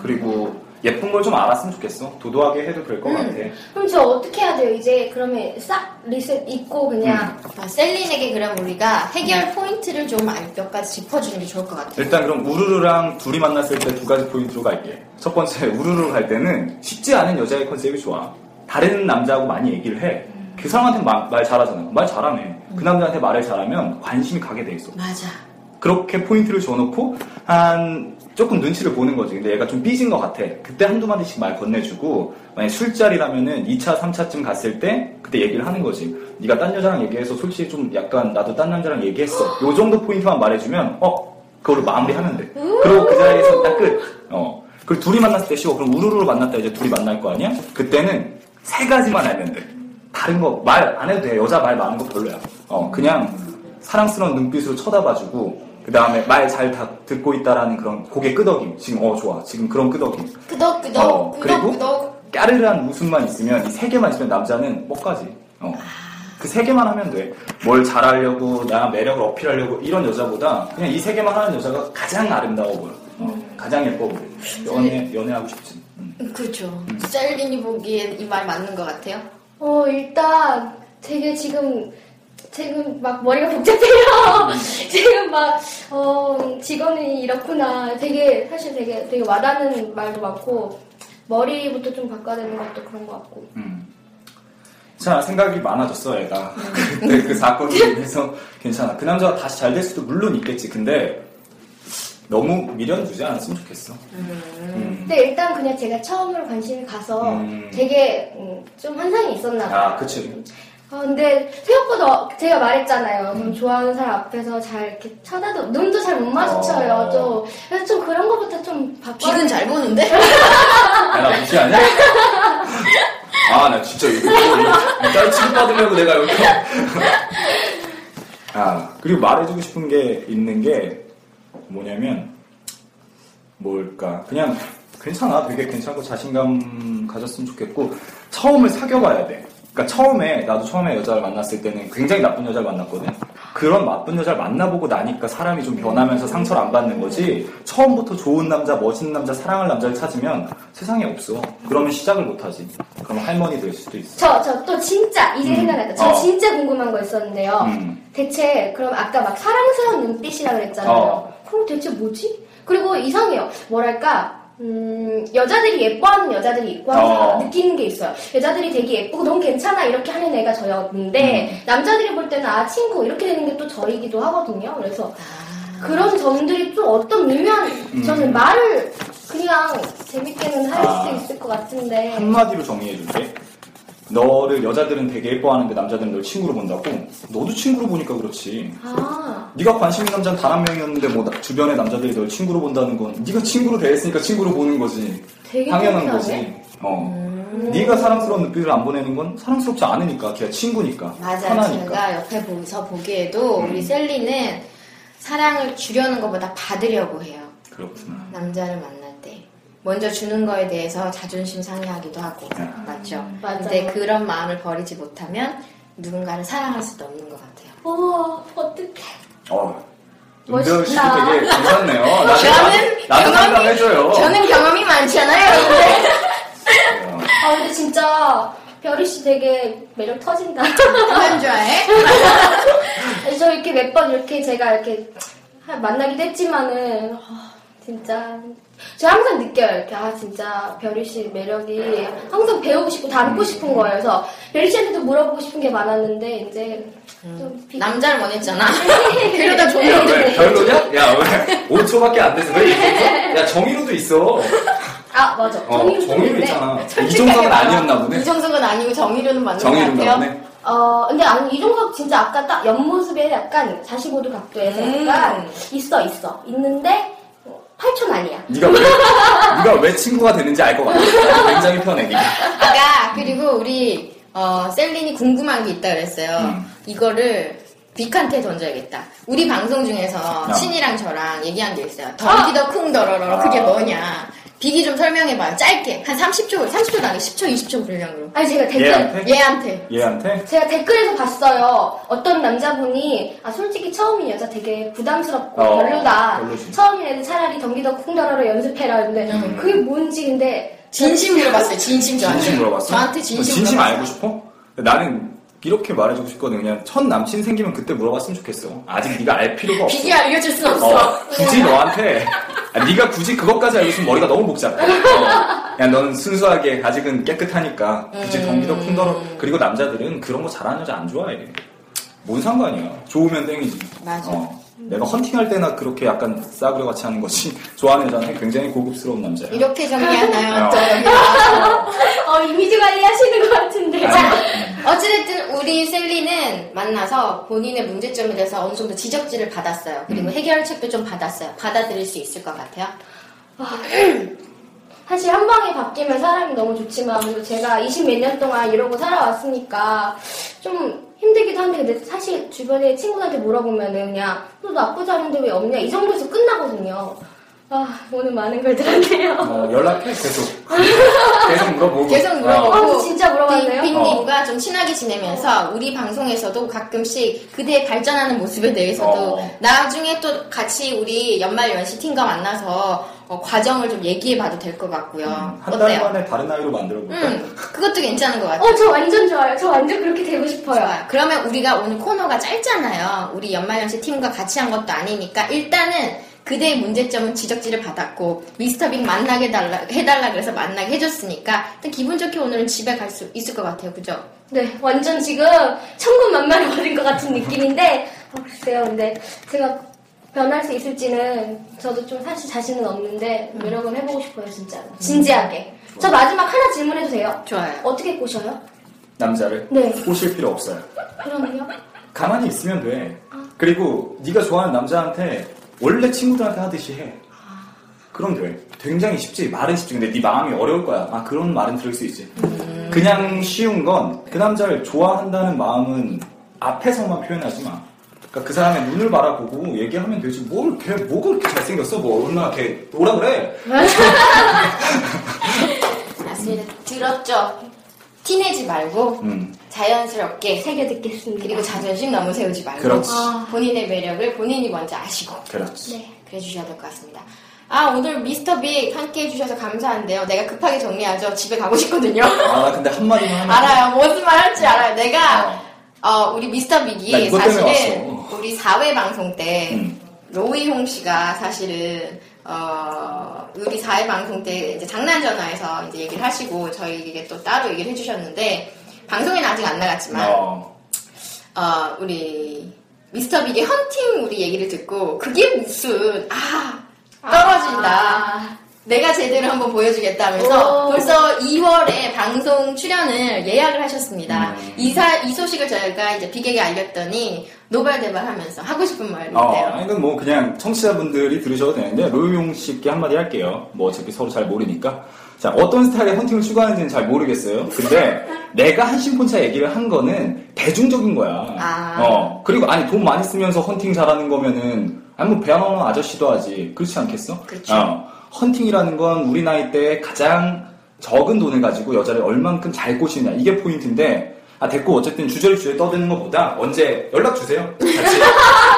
그리고 예쁜 걸 좀 알았으면 좋겠어. 도도하게 해도 될 것 같아. 그럼 저 어떻게 해야 돼요? 이제 그러면 싹 리셋 잊고 그냥 아, 셀린에게 그럼 우리가 해결 포인트를 좀몇 가지 짚어주는 게 좋을 것 같아요. 일단 그럼 우르르랑 둘이 만났을 때 두 가지 포인트로 갈게. 첫 번째, 우르르 갈 때는 쉽지 않은 여자의 컨셉이 좋아. 다른 남자하고 많이 얘기를 해. 그 사람한테 말, 말 잘하잖아. 말 잘하네. 그 남자한테 말을 잘하면 관심이 가게 돼 있어. 맞아. 그렇게 포인트를 줘놓고 한 조금 눈치를 보는 거지. 근데 얘가 좀 삐진 것 같아. 그때 한두 마디씩 말 건네주고 만약 술자리라면은 2차, 3차쯤 갔을 때 그때 얘기를 하는 거지. 네가 딴 여자랑 얘기해서 솔직히 좀 약간 나도 딴 남자랑 얘기했어. 요 정도 포인트만 말해주면 어 그걸로 마무리하면 돼. 그리고 그 자리에서 딱 끝. 어. 그리고 둘이 만났을 때 쉬워. 그럼 우르르 만났다 이제 둘이 만날 거 아니야? 그때는 세 가지만 알면 돼. 다른 거 말 안 해도 돼. 여자 말 많은 거 별로야. 어 그냥 사랑스러운 눈빛으로 쳐다봐주고 그 다음에 말 잘 듣고 있다라는 그런 고개 끄덕임. 지금 어 좋아. 지금 그런 끄덕임. 끄덕 끄덕, 어, 그리고 끄덕끄덕. 까르르한 웃음만 있으면 이 세 개만 있으면 남자는 뻑가지. 어. 그 세 개만 하면 돼. 뭘 잘하려고 나 매력을 어필하려고 이런 여자보다 그냥 이 세 개만 하는 여자가 가장 아름다워 보여. 어, 가장 예뻐 보여. 연애 연애하고 싶지. 음. 그렇죠. 셀린이 보기엔 이 말 맞는 것 같아요. 어 일단 되게 지금 지금 막 머리가 복잡해요. 지금 막 어, 직원이 이렇구나. 되게 사실 되게 되게 와닿는 말도 많고 머리부터 좀 바꿔야 되는 것도 그런 것 같고. 음. 자 생각이 많아졌어 애가. 그때 그 사건으로 인해서 괜찮아. 그 남자가 다시 잘 될 수도 물론 있겠지. 근데 너무 미련 두지 않았으면 좋겠어. 음. 근데 일단 그냥 제가 처음으로 관심이 가서 음. 되게 음, 좀 환상이 있었나 봐요. 아 그치. 아, 근데 생각보다 제가 말했잖아요. 좀 좋아하는 사람 앞에서 잘 이렇게 쳐다도 눈도 잘 못 마주쳐요. 어. 좀 그래서 좀 그런 거부터 좀 바꿔. 빛은 잘 보는데? 야 나 무시하냐? 아 나 진짜 이거 딸 취급 받으려고 내가 여기 아 그리고 말해주고 싶은 게 있는 게 뭐냐면 뭘까 그냥 괜찮아 되게 괜찮고 자신감 가졌으면 좋겠고 처음을 사귀어봐야 돼 그러니까 처음에 나도 처음에 여자를 만났을 때는 굉장히 나쁜 여자를 만났거든 그런 나쁜 여자를 만나보고 나니까 사람이 좀 변하면서 상처를 안 받는 거지 처음부터 좋은 남자 멋있는 남자 사랑할 남자를 찾으면 세상에 없어 그러면 시작을 못 하지 그러면 할머니 될 수도 있어 저, 저 또 진짜, 이제 음. 생각났다. 저 어. 진짜 궁금한 거 있었는데요. 음. 대체, 그럼 아까 막 사랑스러운 눈빛이라 그랬잖아요. 어. 그럼 대체 뭐지? 그리고 이상해요. 뭐랄까, 음, 여자들이 예뻐하는 여자들이 있고 항상 어. 느끼는 게 있어요. 여자들이 되게 예쁘고 너무 괜찮아 이렇게 하는 애가 저였는데 음. 남자들이 볼 때는 아 친구 이렇게 되는 게 또 저이기도 하거든요. 그래서 아. 그런 점들이 좀 어떤 미묘한 음. 저는 말을 그냥 재밌게는 할 아. 수 있을 것 같은데 한마디로 정리해 줄게. 너를 여자들은 되게 예뻐하는데 남자들은 널 친구로 본다고? 너도 친구로 보니까 그렇지. 아 네가 관심 있는 남자는 단 한 명이었는데 뭐 나- 주변의 남자들이 널 친구로 본다는 건 네가 친구로 대했으니까 친구로 보는 거지. 되게 당연한 신기하네. 거지. 어. 네가 사랑스러운 눈빛을 안 보내는 건 사랑스럽지 않으니까 걔가 친구니까 맞아요. 제가 옆에 보서 보기에도 음. 우리 셀리는 사랑을 주려는 것보다 받으려고 해요. 그렇구나. 남자를 때. 먼저 주는 거에 대해서 자존심 상해하기도 하고. 네. 맞죠? 맞아요. 근데 그런 마음을 버리지 못하면 누군가를 사랑할 수도 없는 것 같아요. 어, 어떡해. 어. 멋있다. 은별 씨 되게 괜찮네요. 나도 저는 나도 경험이- 상담해줘요. 저는 경험이 많잖아요. 근데. 어. 아, 근데 진짜, 별이 씨 되게 매력 터진다. 그만 좋아해? 저 이렇게 몇 번 이렇게 제가 이렇게 만나기도 했지만은, 아, 진짜. 제가 항상 느껴요. 이렇게, 아, 진짜, 별이 씨 매력이 항상 배우고 싶고, 닮고 싶은 거예요. 그래서, 별이 씨한테도 물어보고 싶은 게 많았는데, 이제, 좀 비... 남자를 원했잖아. 그러다 야, 종이 왜 별로냐? 야, 왜 5초밖에 안 돼서 왜 이랬어? 야, 정의로도 있어. 아, 맞아. 어, 정의로 정의로 있네. 있잖아. 이종석은 아니었나 보네. 이정석은 아니고 정의로는 맞는 것 정의로인가 같아요. 보네. 어, 근데 아니, 이종석 진짜 아까 딱 옆모습에 약간 45도 각도에서 음. 약간 있어, 있어. 있는데, 8촌 아니야. 네가 왜, 네가 왜 친구가 되는지 알 것 같아. 굉장히 편해, 네가. 아까 그리고 우리 어, 셀린이 궁금한 게 있다 그랬어요. 음. 이거를 빅한테 던져야겠다. 우리 방송 중에서 아. 신이랑 저랑 얘기한 게 있어요. 던기더 쿵더러러 그게 아. 뭐냐. 빅이 좀 설명해봐요. 짧게. 한 30초, 30초도 아니고 10초, 20초 분량으로. 아니 제가 댓글 얘한테? 얘한테. 얘한테? 제가 댓글에서 봤어요. 어떤 남자분이 아 솔직히 처음인 여자 되게 부담스럽고 어, 별로다. 별로지. 처음인 애들 차라리 덩기더 쿵더러러 연습해라. 근데 음. 그게 뭔지 근데 진심 물어봤어요. 진심 저한테. 진심 물어봤어? 저한테 진심, 진심 물어봤어요. 알고 싶어? 나는 이렇게 말해주고 싶거든. 그냥 첫 남친 생기면 그때 물어봤으면 좋겠어. 아직 네가 알 필요가 없어. 빅이 알려줄 순 없어. 어, 굳이 너한테 아, 네가 굳이 그것까지 알고 있으면 머리가 너무 복잡해. 어, 그냥 너는 순수하게 아직은 깨끗하니까 굳이 음. 덩기더 쿵더러 그리고 남자들은 그런 거 잘하는 여자 안 좋아해. 뭔 상관이야. 좋으면 땡이지. 맞아. 어, 내가 헌팅할 때나 그렇게 약간 싸구려 같이 하는 것이 좋아하는 여자는 굉장히 고급스러운 남자야. 이렇게 정리하나요? 어. 어 이미지 관리 하시는 것 같은데. 자, 어찌됐든 우리 셀리는 만나서 본인의 문제점에 대해서 어느 정도 지적질을 받았어요. 그리고 해결책도 좀 받았어요. 받아들일 수 있을 것 같아요. 사실 한 방에 바뀌면 사람이 너무 좋지만 그리고 제가 20 몇 년 동안 이러고 살아왔으니까 좀 힘들기도 한데 근데 사실 주변에 친구들한테 물어보면은 그냥 너 나쁘지 않은데 왜 없냐 이 정도에서 끝나거든요. 아 오늘 많은 걸 들었네요. 어, 연락해 계속. 계속 물어보고. 계속 물어보고 아, 어, 진짜 물어봤네요? 빅님과 좀 친하게 지내면서 우리 방송에서도 가끔씩 그대의 발전하는 모습에 대해서도 어. 나중에 또 같이 우리 연말 연시 팀과 만나서 어, 과정을 좀 얘기해봐도 될 것 같고요. 한달 어때요? 만에 다른 나이로 만들어볼까? 음, 그것도 괜찮은 것 같아요. 어 저 완전 좋아요. 저 완전 그렇게 되고 싶어요. 좋아요. 그러면 우리가 오늘 코너가 짧잖아요. 우리 연말 연시 팀과 같이 한 것도 아니니까 일단은 그대의 문제점은 지적질을 받았고 미스터 빅 만나게 달라, 해달라 그래서 만나게 해줬으니까 일단 기분 좋게 오늘은 집에 갈 수 있을 것 같아요. 그죠? 네, 완전 지금 천군만마를 받은 것 같은 느낌인데, 어, 글쎄요, 근데 제가 변할 수 있을지는 저도 좀 사실 자신은 없는데 노력을 해보고 싶어요, 진짜로. 진지하게. 저 마지막 하나 질문해도 돼요? 좋아요. 어떻게 꼬셔요? 남자를 네. 꼬실 필요 없어요. 그러면요? 가만히 있으면 돼. 그리고 네가 좋아하는 남자한테 원래 친구들한테 하듯이 해. 그럼 돼. 굉장히 쉽지. 말은 쉽지. 근데 네 마음이 어려울 거야. 아 그런 말은 들을 수 있지. 그냥 쉬운 건 그 남자를 좋아한다는 마음은 앞에서만 표현하지 마. 그러니까 그 사람의 눈을 바라보고 얘기하면 되지. 뭘 걔 뭐가 그렇게 잘생겼어? 뭐 얼마나 걔 뭐라 그래? 맞습니다. 들었죠? 티내지 말고 음. 자연스럽게 새겨 듣겠습니다. 그리고 자존심 너무 세우지 말고 그렇지. 본인의 매력을 본인이 먼저 아시고 그렇지. 네, 그래 주셔야 될 것 같습니다. 아, 오늘 미스터 빅 함께 해주셔서 감사한데요. 내가 급하게 정리하죠. 집에 가고 싶거든요. 아나 근데 한마디만 하면 알아요. 무슨 말 할지 알아요. 내가, 어, 우리 미스터 나 빅이 사실은 왔어. 우리 4회 방송 때 음. 로이홍 씨가 사실은 어, 우리 4회 방송 때 이제 장난 전화에서 이제 얘기를 하시고 저희에게 또 따로 얘기를 해주셨는데 방송에는 아직 안 나갔지만 어. 어, 우리 미스터 빅의 헌팅 우리 얘기를 듣고 그게 무슨 아 떨어진다. 내가 제대로 한번 보여주겠다면서 오. 벌써 2월에 방송 출연을 예약을 하셨습니다. 음. 이, 사, 이 소식을 저희가 이제 빅에게 알렸더니 노발대발하면서 하고 싶은 말이 어, 이건 뭐 그냥 청취자분들이 들으셔도 되는데 로이용 씨께 한마디 할게요. 뭐 어차피 서로 잘 모르니까. 자, 어떤 스타일의 헌팅을 추구하는지는 잘 모르겠어요. 근데 내가 한심폰차 얘기를 한 거는 대중적인 거야. 아. 어, 그리고 아니 돈 많이 쓰면서 헌팅 잘하는 거면은 아니 뭐 배안 오는 아저씨도 하지. 그렇지 않겠어? 그렇죠. 어, 헌팅이라는 건 우리 나이 때 가장 적은 돈을 가지고 여자를 얼만큼 잘 꼬시느냐 이게 포인트인데 아 됐고 어쨌든 주제 떠드는 것보다 언제 연락 주세요 같이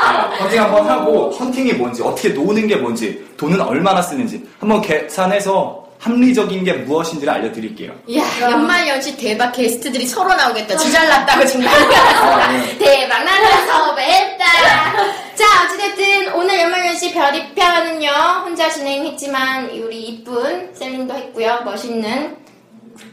아, 헌팅 한번 하고 헌팅이 뭔지 어떻게 노는 게 뭔지 돈은 얼마나 쓰는지 한번 계산해서 합리적인 게 무엇인지를 알려드릴게요 이야, 연말 연시 대박 게스트들이 서로 나오겠다. 지잘났다고 지금 난리 아, 났어. 네. 대박 나는 섭외했다. 자, 어찌됐든 오늘 연말 연시 별이편은요, 혼자 진행했지만 우리 이쁜 셀린도 했고요. 멋있는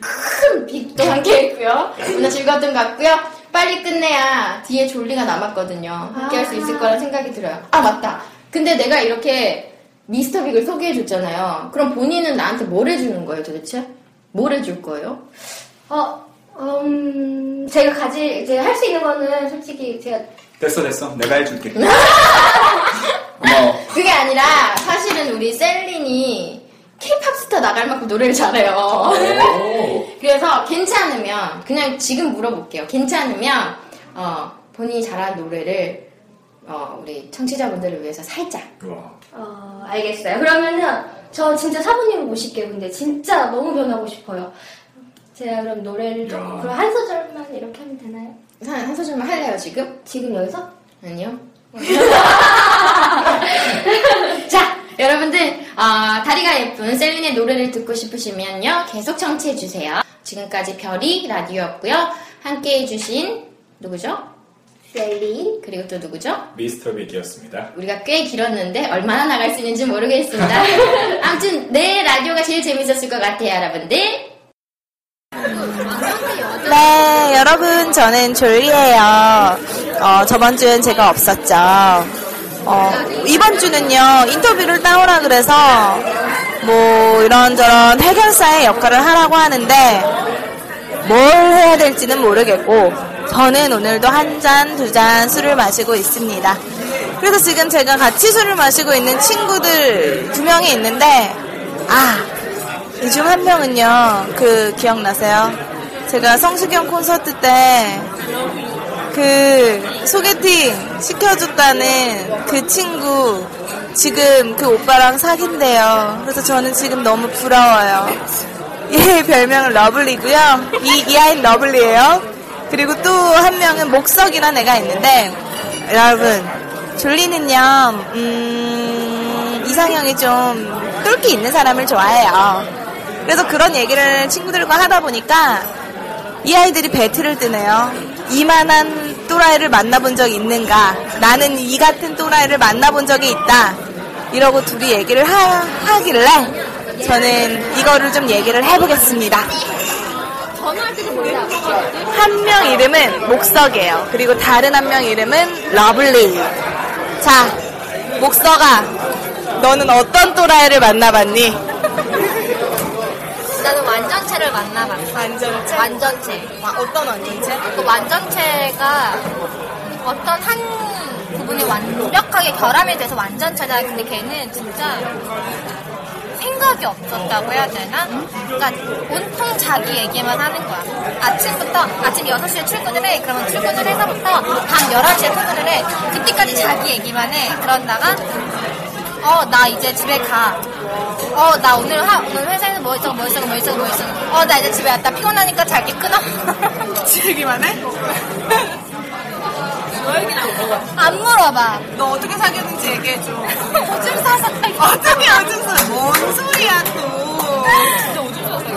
큰 빅도 함께 했고요. 오늘 즐거웠던 것 같고요. 빨리 끝내야 뒤에 졸리가 남았거든요. 함께 할 수 있을 거라 생각이 들어요. 아, 맞다. 근데 내가 이렇게 미스터 빅을 소개해 줬잖아요. 그럼 본인은 나한테 뭘 해주는 거예요, 도대체? 뭘 해줄 거예요? 어, 음, 제가 가질, 제가 할 수 있는 거는 솔직히 제가 됐어 됐어 내가 해줄게 고마워 그게 아니라 사실은 우리 셀린이 케이팝 스타 나갈 만큼 노래를 잘해요. 오. 그래서 괜찮으면 그냥 지금 물어볼게요. 괜찮으면 어, 본인이 잘하는 노래를 어, 우리 청취자분들을 위해서 살짝. 어, 알겠어요. 그러면은 저 진짜 사부님을 모실게요. 근데 진짜 너무 변하고 싶어요. 제가 그럼 노래를 좀 그럼 한 소절만 이렇게 하면 되나요? 한, 한 소절만 할래요 지금? 지금 여기서? 아니요. 자, 여러분들 어, 다리가 예쁜 셀린의 노래를 듣고 싶으시면요 계속 청취해 주세요. 지금까지 별이 라디오였고요. 함께 해주신 누구죠? 셀린 그리고 또 누구죠? 미스터 빅이었습니다. 우리가 꽤 길었는데 얼마나 나갈 수 있는지 모르겠습니다. 아무튼 내 라디오가 제일 재밌었을 것 같아요, 여러분들. 네, 여러분, 저는 졸리예요. 어, 저번 주엔 제가 없었죠. 어, 이번 주는요, 인터뷰를 따오라 그래서, 뭐, 이런저런 해결사의 역할을 하라고 하는데, 뭘 해야 될지는 모르겠고, 저는 오늘도 한 잔, 두 잔 술을 마시고 있습니다. 그래서 지금 제가 같이 술을 마시고 있는 친구들 두 명이 있는데, 아, 이 중 한 명은요, 그, 기억나세요? 제가 성시경 콘서트 때, 그, 소개팅 시켜줬다는 그 친구, 지금 그 오빠랑 사귄대요. 그래서 저는 지금 너무 부러워요. 얘 별명은 러블리고요. 이, 이 아이는 러블리예요. 그리고 또 한 명은 목석이라는 애가 있는데, 여러분, 졸리는요, 음, 이상형이 좀 똘끼 있는 사람을 좋아해요. 그래서 그런 얘기를 친구들과 하다 보니까 이 아이들이 배틀을 뜨네요. 이만한 또라이를 만나본 적 있는가? 나는 이 같은 또라이를 만나본 적이 있다. 이러고 둘이 얘기를 하, 하길래 저는 이거를 좀 얘기를 해보겠습니다. 한 명 이름은 목석이에요. 그리고 다른 한 명 이름은 lovely. 자, 목석아, 너는 어떤 또라이를 만나봤니? 나는 완전체를 만나봤어. 완전체? 완전체. 어떤 완전체? 그 완전체가 어떤 한 부분이 완벽하게 결함이 돼서 완전체다. 근데 걔는 진짜 생각이 없었다고 해야 되나? 그러니까 온통 자기 얘기만 하는 거야. 아침부터 아침 6시에 출근을 해. 그러면 출근을 해서부터 밤 11시에 퇴근을 해. 그때까지 자기 얘기만 해. 그런다가 어, 나 이제 집에 가. 어, 나 오늘 하, 오늘 회사에서 뭐 있어, 뭐 있어, 뭐 있어, 뭐 있어. 어, 나 이제 집에 왔다. 피곤하니까 잘게 끊어. 얘기만 해? 안 물어봐. 안 물어봐. 너 어떻게 사귀었는지 얘기해줘. 오줌 싸서 어떻게 오줌 싸? 뭔 소리야 또.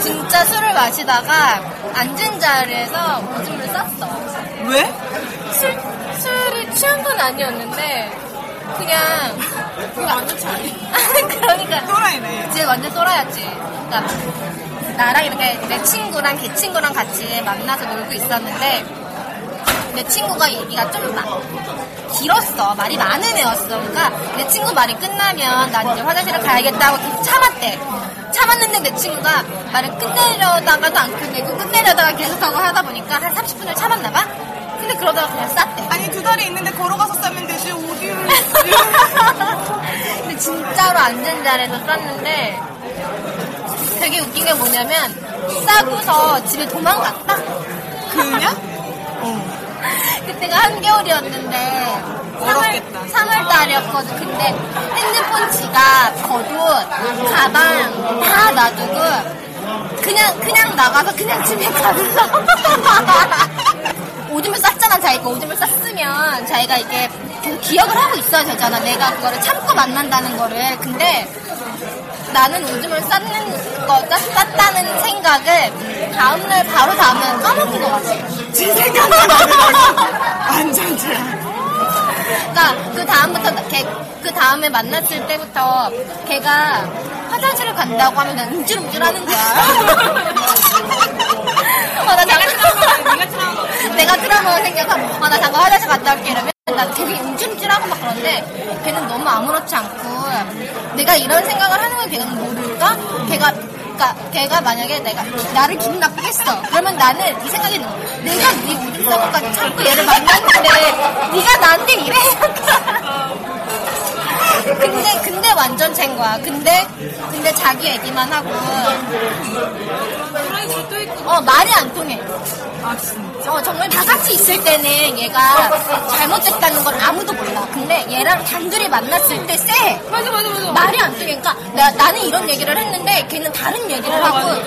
진짜 술을 마시다가 앉은 자리에서 오줌을 쌌어. 왜? 술, 술이 취한 건 아니었는데, 그냥. 그거 완전 차이. 그러니까. 또라이네. 이제 완전 또라이였지. 그러니까 나랑 이렇게 내 친구랑 걔 친구랑 같이 만나서 놀고 있었는데, 내 친구가 얘기가 좀 마, 길었어. 말이 많은 애였어. 그러니까 내 친구 말이 끝나면 난 이제 화장실을 가야겠다고 계속 참았대. 참았는데 내 친구가 말을 끝내려다가도 안 끝내고 끝내려다가 계속하고 하다 보니까 한 30분을 참았나 봐? 근데 그러다가 그냥 쌌대. 아니 두 달이 있는데 걸어가서 싸면 되지 어디를. 근데 진짜로 앉은 자리에서 쌌는데 되게 웃긴 게 뭐냐면 싸고서 집에 도망갔다? 그냥? 그때가 한겨울이었는데 어렵겠다. 3월 달이었거든. 근데 핸드폰, 지갑, 겉옷, 가방 다 놔두고 그냥 그냥 나가서 그냥 집에 가서 오줌을 쌌잖아 자기가 오줌을 쌌으면 자기가 이게 기억을 하고 있어야 되잖아. 내가 그거를 참고 만난다는 거를. 근데 나는 오줌을 쌌는 거, 쌌, 쌌다는 생각을 다음날, 바로 다음날 까먹은 것 같아. 제 생각만. 완전 제. 그니까, 그 다음부터, 걔, 그 다음에 만났을 때부터 걔가 화장실을 간다고 하면 난 움찔움찔 하는 거야. 어, 나 잠깐, 내가 트라우마가 생겨서, 어, 나 잠깐 화장실 갔다 올게 이러면 나 되게 움찔움찔하고 막 그런데 걔는 너무 아무렇지 않고 내가 이런 생각을 하는 걸 걔는 모를까? 걔가 그러니까 걔가 만약에 내가 나를 기분 나쁘게 했어. 그러면 나는 이 생각이 들어. 내가 네 오줌 싸고까지 참고 얘를 만났는데 네가 나한테 이래? 근데 근데 완전 챈 거야. 근데 근데 자기 얘기만 하고. 어 말이 안 통해 아 진짜? 어, 정말 다 같이 있을 때는 얘가 잘못됐다는 걸 아무도 몰라. 근데 얘랑 단둘이 만났을 때 쎄. 맞아 맞아 맞아. 말이 안 되니까 내가 나는 이런 얘기를 했는데 걔는 다른 얘기를 하고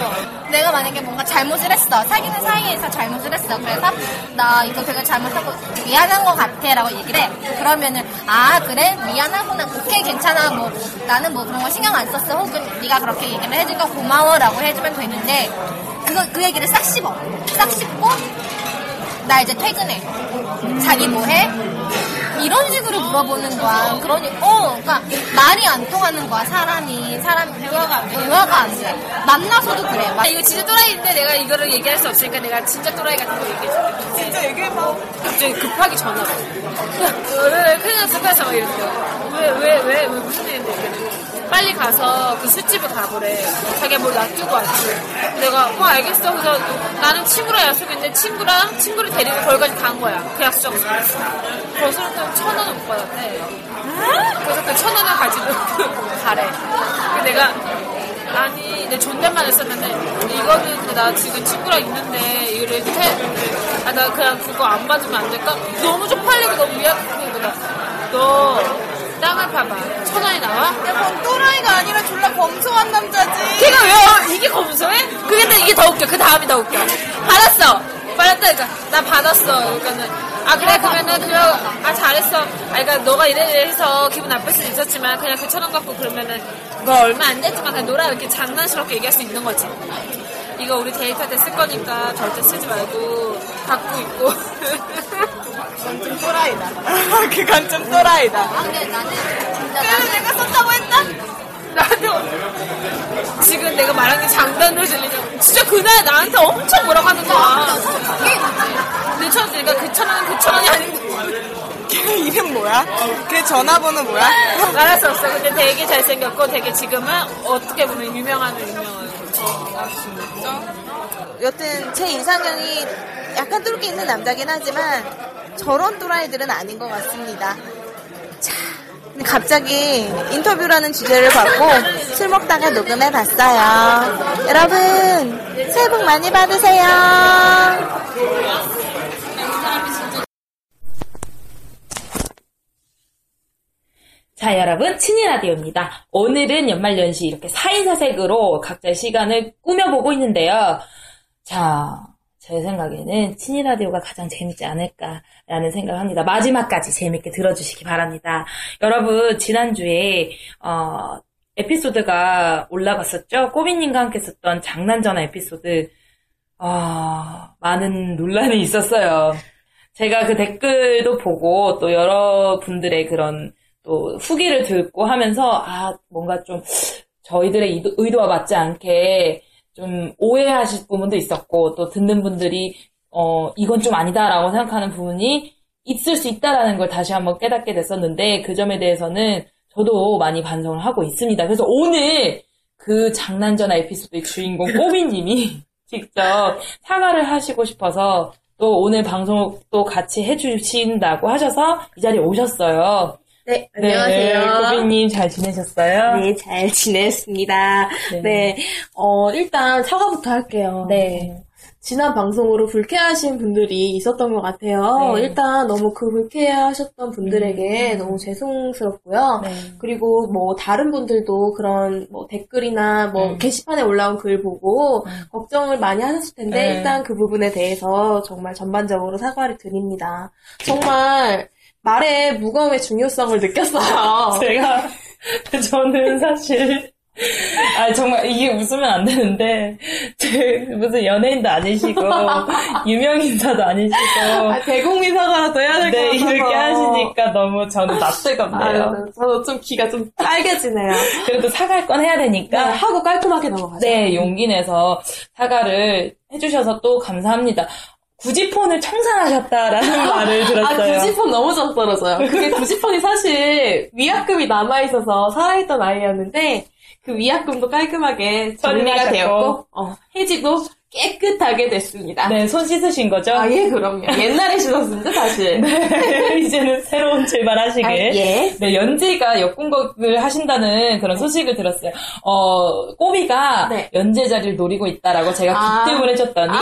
내가 만약에 뭔가 잘못을 했어. 사귀는 사이에서 잘못을 했어. 그래서 나 이거 되게 잘못하고 미안한 것 같아 라고 얘기를 해. 그러면은 아 그래 미안하구나. 오케이 괜찮아. 뭐 나는 뭐 그런 거 신경 안 썼어. 혹은 네가 그렇게 얘기를 해주니까 고마워 라고 해주면 되는데 그거 그 얘기를 싹 씹어. 싹 씹고 나 이제 퇴근해. 자기 뭐해? 이런 식으로 물어보는 거야. 그러니, 어, 그러니까 말이 안 통하는 거야. 사람이 사람 대화가 안 돼. 대화가 안 돼. 만나서도 그래. 막 이거 진짜 또라이인데 내가 이거를 얘기할 수 없으니까 내가 진짜 또라이 같은 거 얘기해줄게. 진짜 얘기해봐. 갑자기 급하게 전화가 와. 왜, 큰일 났어, 큰일 났어. 막 이렇게. 왜, 왜, 왜, 왜, 무슨 일인데? 이렇게. 빨리 가서 그 술집을 가보래. 자기가 뭘 놔두고 왔지. 내가, 어, 알겠어. 그래서 나는 친구랑 약속했는데 친구랑 친구를 데리고 거기까지 간 거야. 그 약속 장소에. 거기서부터 천원 오빠 였대 그래서 그 천 원을 가지고 가래. 내가, 아니, 내 존댓말 했었는데, 이거는 나 지금 친구랑 있는데, 이거를 해, 아, 나 그냥 그거 안 받으면 안 될까? 너무 쪽팔리고 너무 나, 너, 땅을 봐봐. 천 원이 나와? 야, 뭔 또라이가 아니라 졸라 검소한 남자지. 걔가 왜, 이게 검소해? 그게 이게 더 웃겨. 그 다음이 더 웃겨. 받았어! 받았다니까. 나 받았어. 그러니까는, 아, 그래, 그러면은, 그, 아, 잘했어. 아, 그러니까 너가 이래 이래 해서 기분 나쁠 수도 있었지만, 그냥 그 천 원 갖고 그러면은, 뭐 얼마 안 됐지만 그냥 놀아. 이렇게 장난스럽게 얘기할 수 있는 거지. 이거 우리 데이터 때 쓸 거니까 절대 쓰지 말고, 갖고 있고. 그건 좀 또라이다. 그건 좀 또라이다. 아, 근데 나는 진짜 그래서 내가 썼다고 했나? 나도 지금 내가 말한 게 장난으로 들리냐 진짜 그날 나한테 엄청 뭐라고 하는 거야 내 천, 그러니까 그 천 원은 그 천 원이 아닌데 걔 이름 뭐야? 걔 전화번호 뭐야? 말할 수 없어 근데 되게 잘생겼고 되게 지금은 어떻게 보면 유명한 유명한 여튼 제 이상형이 약간 뚫기 있는 남자긴 하지만 저런 또라이들은 아닌 것 같습니다. 자, 갑자기 인터뷰라는 주제를 받고 술 먹다가 녹음해 봤어요. 여러분, 새해 복 많이 받으세요. 자, 여러분, 친이 라디오입니다. 오늘은 연말연시 이렇게 4인 사색으로 각자의 시간을 꾸며보고 있는데요. 자, 제 생각에는 친이 라디오가 가장 재밌지 않을까라는 생각을 합니다. 마지막까지 재밌게 들어주시기 바랍니다. 여러분, 지난주에, 어, 에피소드가 올라갔었죠? 꼬비님과 함께 썼던 장난전화 에피소드, 아, 많은 논란이 있었어요. 제가 그 댓글도 보고 또 여러분들의 그런 또 후기를 듣고 하면서 아 뭔가 좀 저희들의 의도, 의도와 맞지 않게 좀 오해하실 부분도 있었고 또 듣는 분들이 어 이건 좀 아니다라고 생각하는 부분이 있을 수 있다라는 걸 다시 한번 깨닫게 됐었는데 그 점에 대해서는 저도 많이 반성을 하고 있습니다. 그래서 오늘 그 장난 전화 에피소드의 주인공 꼬비님이 직접 사과를 하시고 싶어서 또 오늘 방송 또 같이 해주신다고 하셔서 이 자리에 오셨어요. 네, 네, 안녕하세요. 고비님 잘 지내셨어요? 네, 잘 지냈습니다. 네. 네, 어, 일단 사과부터 할게요. 네. 지난 방송으로 불쾌하신 분들이 있었던 것 같아요. 네. 일단 너무 그 불쾌하셨던 분들에게 너무 죄송스럽고요. 네. 그리고 뭐 다른 분들도 그런 뭐 댓글이나 뭐 음. 게시판에 올라온 글 보고 걱정을 많이 하셨을 텐데 네. 일단 그 부분에 대해서 정말 전반적으로 사과를 드립니다. 정말 말의 무거움의 중요성을 느꼈어요. 제가 저는 사실 아 정말 이게 웃으면 안 되는데 제 무슨 연예인도 아니시고 유명 인사도 아니시고 아, 대국민 사과라도 해야 될것 네 같아서. 이렇게 하시니까 너무 저는 낯설겁네요. 아, 저도 좀 귀가 좀 빨개지네요. 그래도 사과할 건 해야 네, 되니까 하고 깔끔하게 넘어가죠. 네 용기 내서 사과를 해주셔서 또 감사합니다. 굳이 폰을 청산하셨다라는 말을 들었어요. 아, 구지폰 너무 적 떨어져요. 그게 구지폰이 사실 위약금이 남아있어서 살아있던 아이였는데, 그 위약금도 깔끔하게 정리가. 되었고, 어, 해지도 깨끗하게 됐습니다. 네, 손 씻으신 거죠? 아, 예, 그럼요. 옛날에 씻었습니다, 사실. 네, 이제는 새로운 출발하시길. 아, 예. 네, 연지가 역공격을 하신다는 그런 소식을 들었어요. 어, 꼬비가 연재 자리를 노리고 있다라고 제가 네. 아. 기뜸을 해줬더니,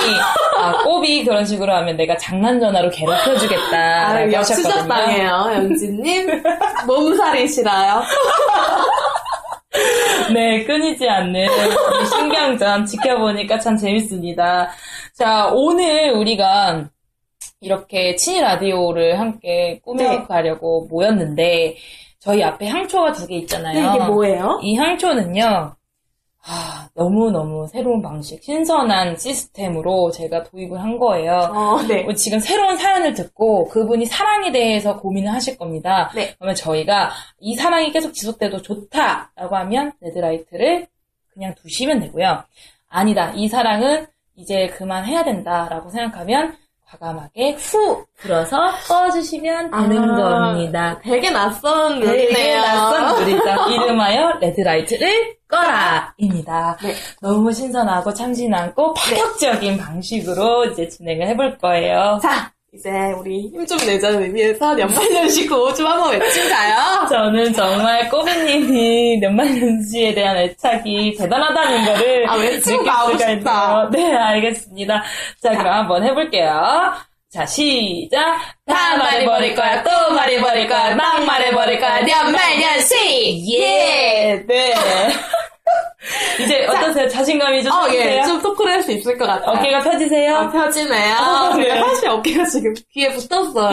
아, 꼬비 그런 식으로 하면 내가 장난 전화로 아, 괴롭혀주겠다라고 하셨거든요. 역추적당해요, 연지님. 몸살이시라요. 네, 끊이지 않는 이 신경전 지켜보니까 참 재밌습니다. 자, 오늘 우리가 이렇게 친이 라디오를 함께 꾸며가려고 모였는데, 저희 앞에 향초가 두 개 있잖아요. 네, 이게 뭐예요? 이 향초는요, 아, 너무너무 새로운 방식, 신선한 시스템으로 제가 도입을 한 거예요. 어, 네. 지금 새로운 사연을 듣고 그분이 사랑에 대해서 고민을 하실 겁니다. 네. 그러면 저희가 이 사랑이 계속 지속돼도 좋다라고 하면 레드라이트를 그냥 두시면 되고요. 아니다. 이 사랑은 이제 그만해야 된다라고 생각하면 과감하게 후 불어서 꺼주시면 되는 아, 겁니다. 되게 낯선 되게 룰이네요. 낯선 룰이죠. 이름하여 레드라이트를 꺼라입니다. 너무 신선하고 참신하고 파격적인 방식으로 이제 진행을 해볼 거예요. 자, 이제 우리 힘 좀 내자는 의미에서 연말연시 구호 좀 한번 외친가요? 저는 정말 꼬비님이 연말연시에 대한 애착이 대단하다는 거를 아, 외치고 나오고 싶다. 네, 알겠습니다. 자, 그럼 한번 해볼게요. 자, 시작. 다 말해버릴 거야, 또 말해버릴 거야, 막 말해버릴 거야, 연말연시! 예! 네. 이제 어떠세요? 자신감이 좀 어, 생기세요? 예, 좀 토크를 할 수 있을 것 같아요. 어깨가 펴지세요? 어, 펴지네요. 아, 네. 사실 어깨가 지금 귀에 붙었어요.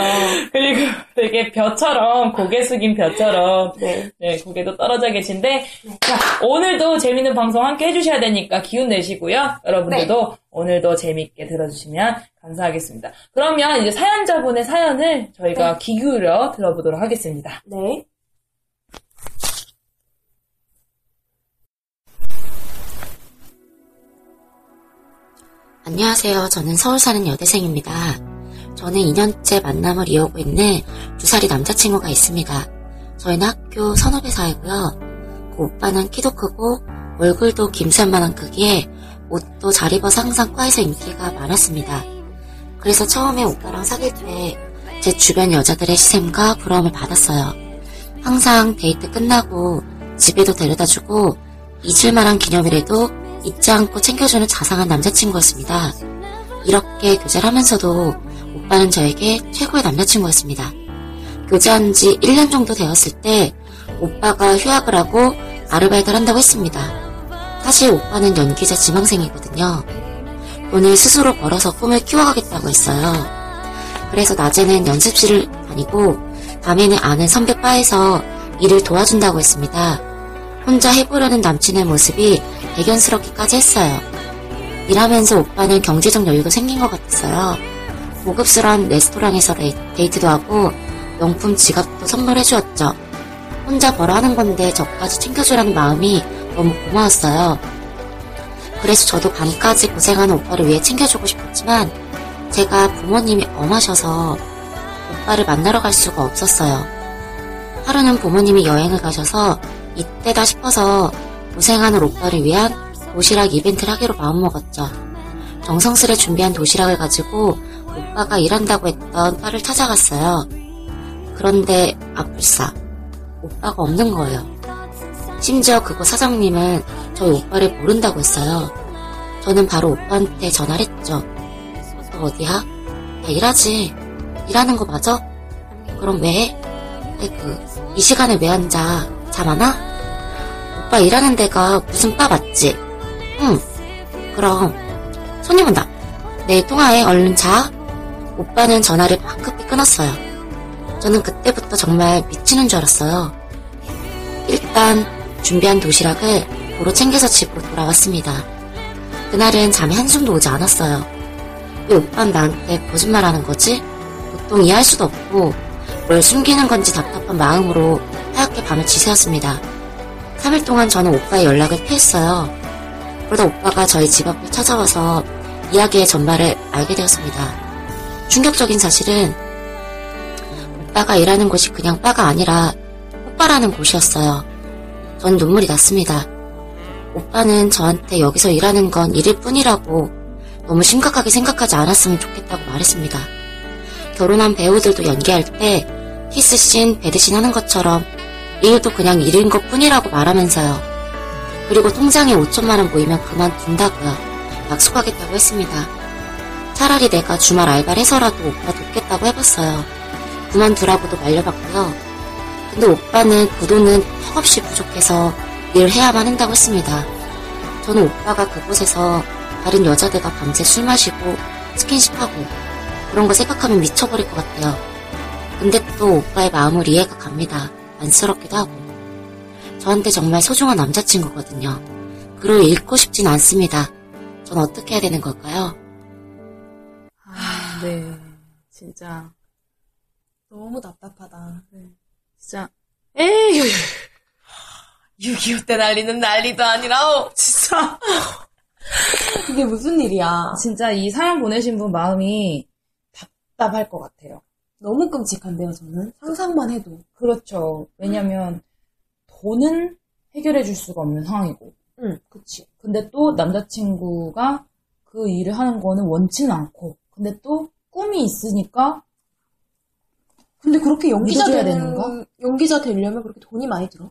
그리고 되게 벼처럼 고개 숙인 벼처럼 네. 고개도 떨어져 계신데 자 오늘도 재밌는 방송 함께 해주셔야 되니까 기운 내시고요 여러분들도 오늘도 재밌게 들어주시면 감사하겠습니다 그러면 이제 사연자분의 사연을 저희가 귀 기울여 들어보도록 하겠습니다 네. 안녕하세요. 저는 서울 사는 여대생입니다. 저는 2년째 만남을 이어오고 있는 두 살이 남자친구가 있습니다. 저희는 학교 선후배 사이고요. 그 오빠는 키도 크고 얼굴도 김새만한 크기에 옷도 잘 입어서 항상 과에서 인기가 많았습니다. 그래서 처음에 오빠랑 사귈 때 제 주변 여자들의 시샘과 부러움을 받았어요. 항상 데이트 끝나고 집에도 데려다주고 잊을만한 기념일에도 잊지 않고 챙겨주는 자상한 남자친구였습니다. 이렇게 교제를 하면서도 오빠는 저에게 최고의 남자친구였습니다. 교제한 지 1년 정도 되었을 때 오빠가 휴학을 하고 아르바이트를 한다고 했습니다. 사실 오빠는 연기자 지망생이거든요. 돈을 스스로 벌어서 꿈을 키워가겠다고 했어요. 그래서 낮에는 연습실을 다니고 밤에는 아는 선배 바에서 일을 도와준다고 했습니다. 혼자 해보려는 남친의 모습이 대견스럽기까지 했어요. 일하면서 오빠는 경제적 여유도 생긴 것 같았어요. 고급스러운 레스토랑에서 레- 데이트도 하고 명품 지갑도 선물해 주었죠. 혼자 벌어 하는 건데 저까지 챙겨주라는 마음이 너무 고마웠어요. 그래서 저도 밤까지 고생하는 오빠를 위해 챙겨주고 싶었지만 제가 부모님이 엄하셔서 오빠를 만나러 갈 수가 없었어요. 하루는 부모님이 여행을 가셔서 이때다 싶어서 고생하는 오빠를 위한 도시락 이벤트를 하기로 마음먹었죠. 정성스레 준비한 도시락을 가지고 오빠가 일한다고 했던 바를 찾아갔어요. 그런데 아뿔싸 오빠가 없는 거예요. 심지어 그곳 사장님은 저희 오빠를 모른다고 했어요. 저는 바로 오빠한테 전화를 했죠. 너 어디야? 나 일하지. 일하는 거 맞아? 그럼 왜? 아이고, 이 시간에 왜 앉아? 잠 안 와? 오빠 일하는 데가 무슨 바 맞지? 응. 그럼 손님 온다. 내일 통화해. 얼른 자. 오빠는 전화를 황급히 끊었어요. 저는 그때부터 정말 미치는 줄 알았어요. 일단 준비한 도시락을 도로 챙겨서 집으로 돌아왔습니다. 그날은 잠이 한숨도 오지 않았어요. 왜 오빠는 나한테 거짓말하는 거지? 보통 이해할 수도 없고 뭘 숨기는 건지 답답한 마음으로 하얗게 밤을 지새웠습니다. 3일 동안 저는 오빠의 연락을 피했어요. 그러다 오빠가 저희 집 앞을 찾아와서 이야기의 전말을 알게 되었습니다. 충격적인 사실은 오빠가 일하는 곳이 그냥 바가 아니라 오빠라는 곳이었어요. 전 눈물이 났습니다. 오빠는 저한테 여기서 일하는 건 일일 뿐이라고 너무 심각하게 생각하지 않았으면 좋겠다고 말했습니다. 결혼한 배우들도 연기할 때 키스씬, 배드씬 하는 것처럼 이 일도 그냥 일인 것 뿐이라고 말하면서요. 그리고 통장에 5천만 원 모이면 그만둔다고요. 약속하겠다고 했습니다. 차라리 내가 주말 알바를 해서라도 오빠 돕겠다고 해봤어요. 그만두라고도 말려봤고요. 근데 오빠는 그 돈은 턱없이 부족해서 일을 해야만 한다고 했습니다. 저는 오빠가 그곳에서 다른 여자들과 밤새 술 마시고 스킨십하고 그런 거 생각하면 미쳐버릴 것 같아요. 근데 또 오빠의 마음을 이해가 갑니다. 안쓰럽기도 하고. 저한테 정말 소중한 남자친구거든요. 그를 잃고 싶진 않습니다. 전 어떻게 해야 되는 걸까요? 아, 네. 진짜. 너무 답답하다. 진짜. 에이, 6.25때 난리는 난리도 아니라, 어, 진짜. 이게 무슨 일이야. 진짜 이 사연 보내신 분 마음이 답답할 것 같아요. 너무 끔찍한데요, 저는. 상상만 해도. 그렇죠. 왜냐면 돈은 해결해 줄 수가 없는 상황이고. 응, 그치. 근데 또 남자친구가 그 일을 하는 거는 원치는 않고. 근데 또 꿈이 있으니까 근데 그렇게 연기자 되는 되는 건가? 연기자 되려면 그렇게 돈이 많이 들어?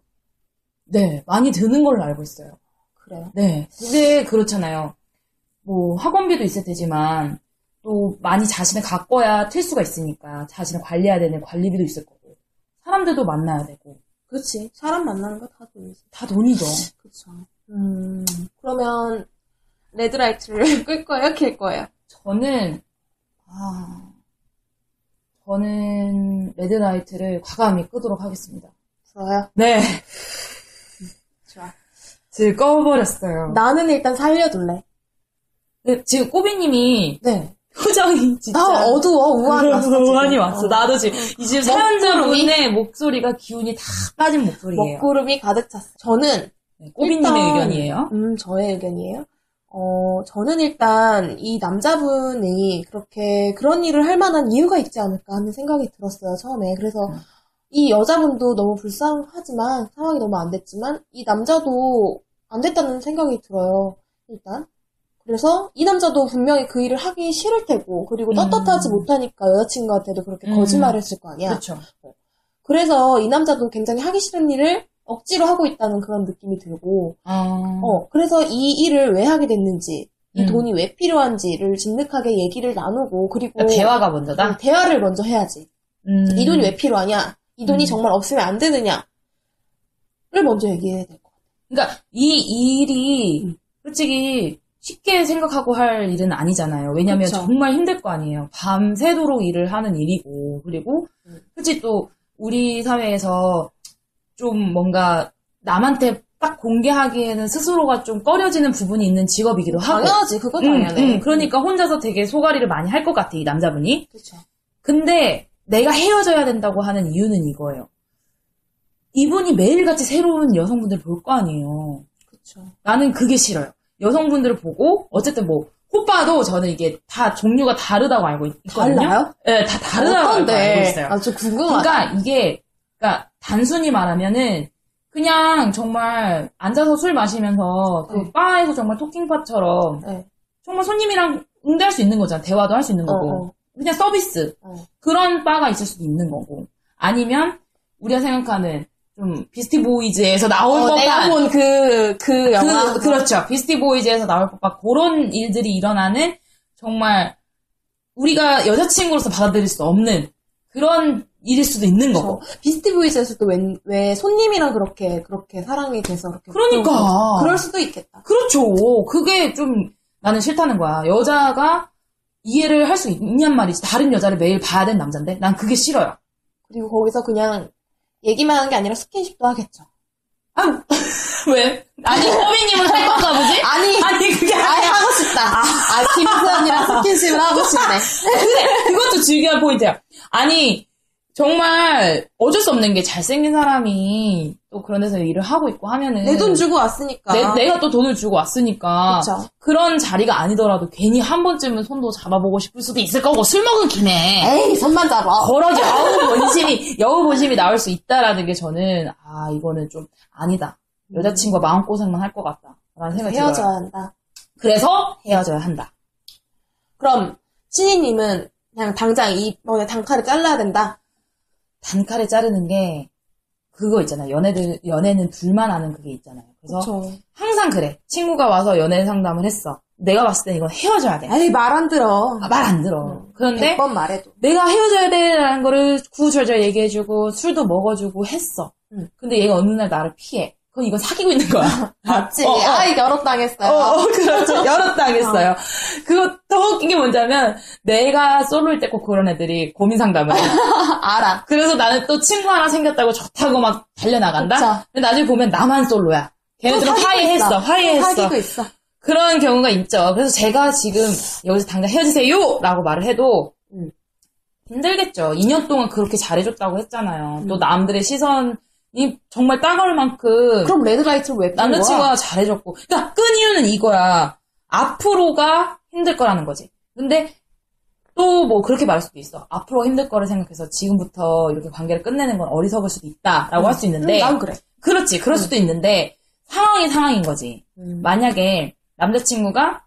네, 많이 드는 걸로 알고 있어요. 그래요? 네. 근데 그렇잖아요. 뭐 학원비도 있을 테지만 또 많이 자신을 가꿔야 틀 수가 있으니까 자신을 관리해야 되는 관리비도 있을 거고 사람들도 만나야 되고 그렇지. 사람 만나는 거 다 돈이지. 다 돈이죠. 그쵸. 음, 그러면, red light를 끌 거예요? 킬 거예요? 저는 아 저는 red light를 과감히 끄도록 하겠습니다. 좋아요. 네. 좋아. 지금 꺼버렸어요. 나는 일단 살려둘래. 네, 지금 꼬비님이 네. 표정이 진짜 나 어두워. 우환이 왔어. 지금. 우환이 왔어. 어. 나도 지금 이제 사연자분의 목소리가 기운이 다 빠진 목소리예요. 먹구름이 가득 찼어. 저는 네, 꼬비님의 의견이에요. 음, 저의 의견이에요. 어, 저는 일단 이 남자분이 그렇게 그런 일을 할 만한 이유가 있지 않을까 하는 생각이 들었어요, 처음에. 그래서 음. 이 여자분도 너무 불쌍하지만, 상황이 너무 안 됐지만, 이 남자도 안 됐다는 생각이 들어요, 일단. 그래서 이 남자도 분명히 그 일을 하기 싫을 테고, 그리고 떳떳하지 못하니까 여자친구한테도 그렇게 음. 거짓말을 했을 거 아니야. 그렇죠. 그래서 이 남자도 굉장히 하기 싫은 일을 억지로 하고 있다는 그런 느낌이 들고, 아, 어, 그래서 이 일을 왜 하게 됐는지, 이 음. 돈이 왜 필요한지를 진득하게 얘기를 나누고, 그리고. 그러니까 대화가 먼저다? 어, 대화를 먼저 해야지. 음. 이 돈이 왜 필요하냐? 이 돈이 음. 정말 없으면 안 되느냐? 를 먼저 얘기해야 돼. 그러니까 이 일이 솔직히 쉽게 생각하고 할 일은 아니잖아요. 왜냐면 그쵸. 정말 힘들 거 아니에요. 밤새도록 일을 하는 일이고 그리고 음. 솔직히 또 우리 사회에서 좀 뭔가 남한테 딱 공개하기에는 스스로가 좀 꺼려지는 부분이 있는 직업이기도 하고. 당연하지, 그거 음, 당연해. 음, 그러니까 혼자서 되게 소가리를 많이 할 것 같아, 이 남자분이. 그쵸. 근데 내가 헤어져야 된다고 하는 이유는 이거예요. 이분이 매일같이 새로운 여성분들 볼 거 아니에요. 그쵸. 나는 그게 싫어요. 여성분들을 보고 어쨌든 뭐 호빠도 저는 이게 다 종류가 다르다고 알고 있- 있거든요. 달라요? 네, 다 다르다고 어떤데? 알고 있어요. 아, 좀 궁금하다. 그러니까 이게 그러니까 단순히 말하면은 그냥 정말 앉아서 술 마시면서 그 네. 바에서 정말 토킹바처럼 네. 정말 손님이랑 응대할 수 있는 거잖아. 대화도 할 수 있는 거고. 어, 어. 그냥 서비스. 어. 그런 바가 있을 수도 있는 거고. 아니면 우리가 생각하는 좀 비스티 보이즈에서 나올 어, 법한 내가 본 그, 그 영화. 그, 그렇죠. 비스티 보이즈에서 나올 법한 그런 일들이 일어나는 정말 우리가 여자친구로서 받아들일 수 없는 그런 일일 수도 있는 거고. 비스티 보이즈에서도 왜, 왜 손님이랑 그렇게, 그렇게 사랑이 돼서 그렇게. 그러니까. 그런- 그럴 수도 있겠다. 그렇죠. 그게 좀 나는 싫다는 거야. 여자가 이해를 할 수 있냔 말이지. 다른 여자를 매일 봐야 되는 남잔데. 난 그게 싫어요. 그리고 거기서 그냥 얘기만 하는 게 아니라 스킨십도 하겠죠. 왜? 아니, 호비님은 할 건가 보지? 아니, 아니, 그게 아예 아니라. 하고 싶다. 아, 김수현이랑 스킨십을 하고 싶네. 근데 그것도 중요한 포인트야. 아니, 정말 어쩔 수 없는 게 잘생긴 사람이 또 그런 데서 일을 하고 있고 하면은. 내 돈 주고 왔으니까. 내, 내가 또 돈을 주고 왔으니까. 그쵸. 그런 자리가 아니더라도 괜히 한 번쯤은 손도 잡아보고 싶을 수도 있을 거고, 술 먹은 김에. 에이, 손만 잡아. 그런 여우 본심이, 여우 본심이 나올 수 있다라는 게 저는, 아, 이거는 좀 아니다. 여자친구가 마음고생만 할 것 같다. 라는 생각이 들어요. 헤어져야 한다. 그래서 헤어져야 한다. 그럼 신이님은 그냥 당장 이번에 단칼에 잘라야 된다. 단칼에 자르는 게 그거 있잖아요. 연애들 연애는 둘만 아는 그게 있잖아요. 그래서 그쵸. 항상 그래. 친구가 와서 연애 상담을 했어. 내가 봤을 때 이건 헤어져야 돼. 아이 말안 들어. 말안 들어. 그런데 100번 말해도. 내가 헤어져야 돼라는 거를 구구절절 얘기해주고 술도 먹어주고 했어. 근데 얘가 어느 날 나를 피해. 그럼 이건 사귀고 있는 거야. 맞지? 어, 어. 아이 여럿당했어요. 어, 어, 그렇죠. 여럿당했어요. 그거 더 웃긴 게 뭐냐면, 내가 솔로일 때 꼭 그런 애들이 고민 상담을 해. 알아. 그래서 나는 또 친구 하나 생겼다고 좋다고 막 달려나간다? 그쵸. 근데 나중에 보면 나만 솔로야. 걔네들은 화해했어. 화해했어. 또 사귀고 있어. 그런 경우가 있죠. 그래서 제가 지금 여기서 당장 헤어지세요! 라고 말을 해도 음. 힘들겠죠. 2년 동안 그렇게 잘해줬다고 했잖아요. 음. 또 남들의 시선 이 정말 따가울 만큼 그럼 red light를 왜 거야? 남자친구가 잘해줬고. 그러니까 끈 이유는 이거야. 앞으로가 힘들 거라는 거지. 근데 또 뭐 그렇게 말할 수도 있어. 앞으로 힘들 거를 생각해서 지금부터 이렇게 관계를 끝내는 건 어리석을 수도 있다라고 음. 할수 있는데. 음, 난 그래. 그렇지. 그럴 수도 있는데 상황이 상황인 거지. 음. 만약에 남자친구가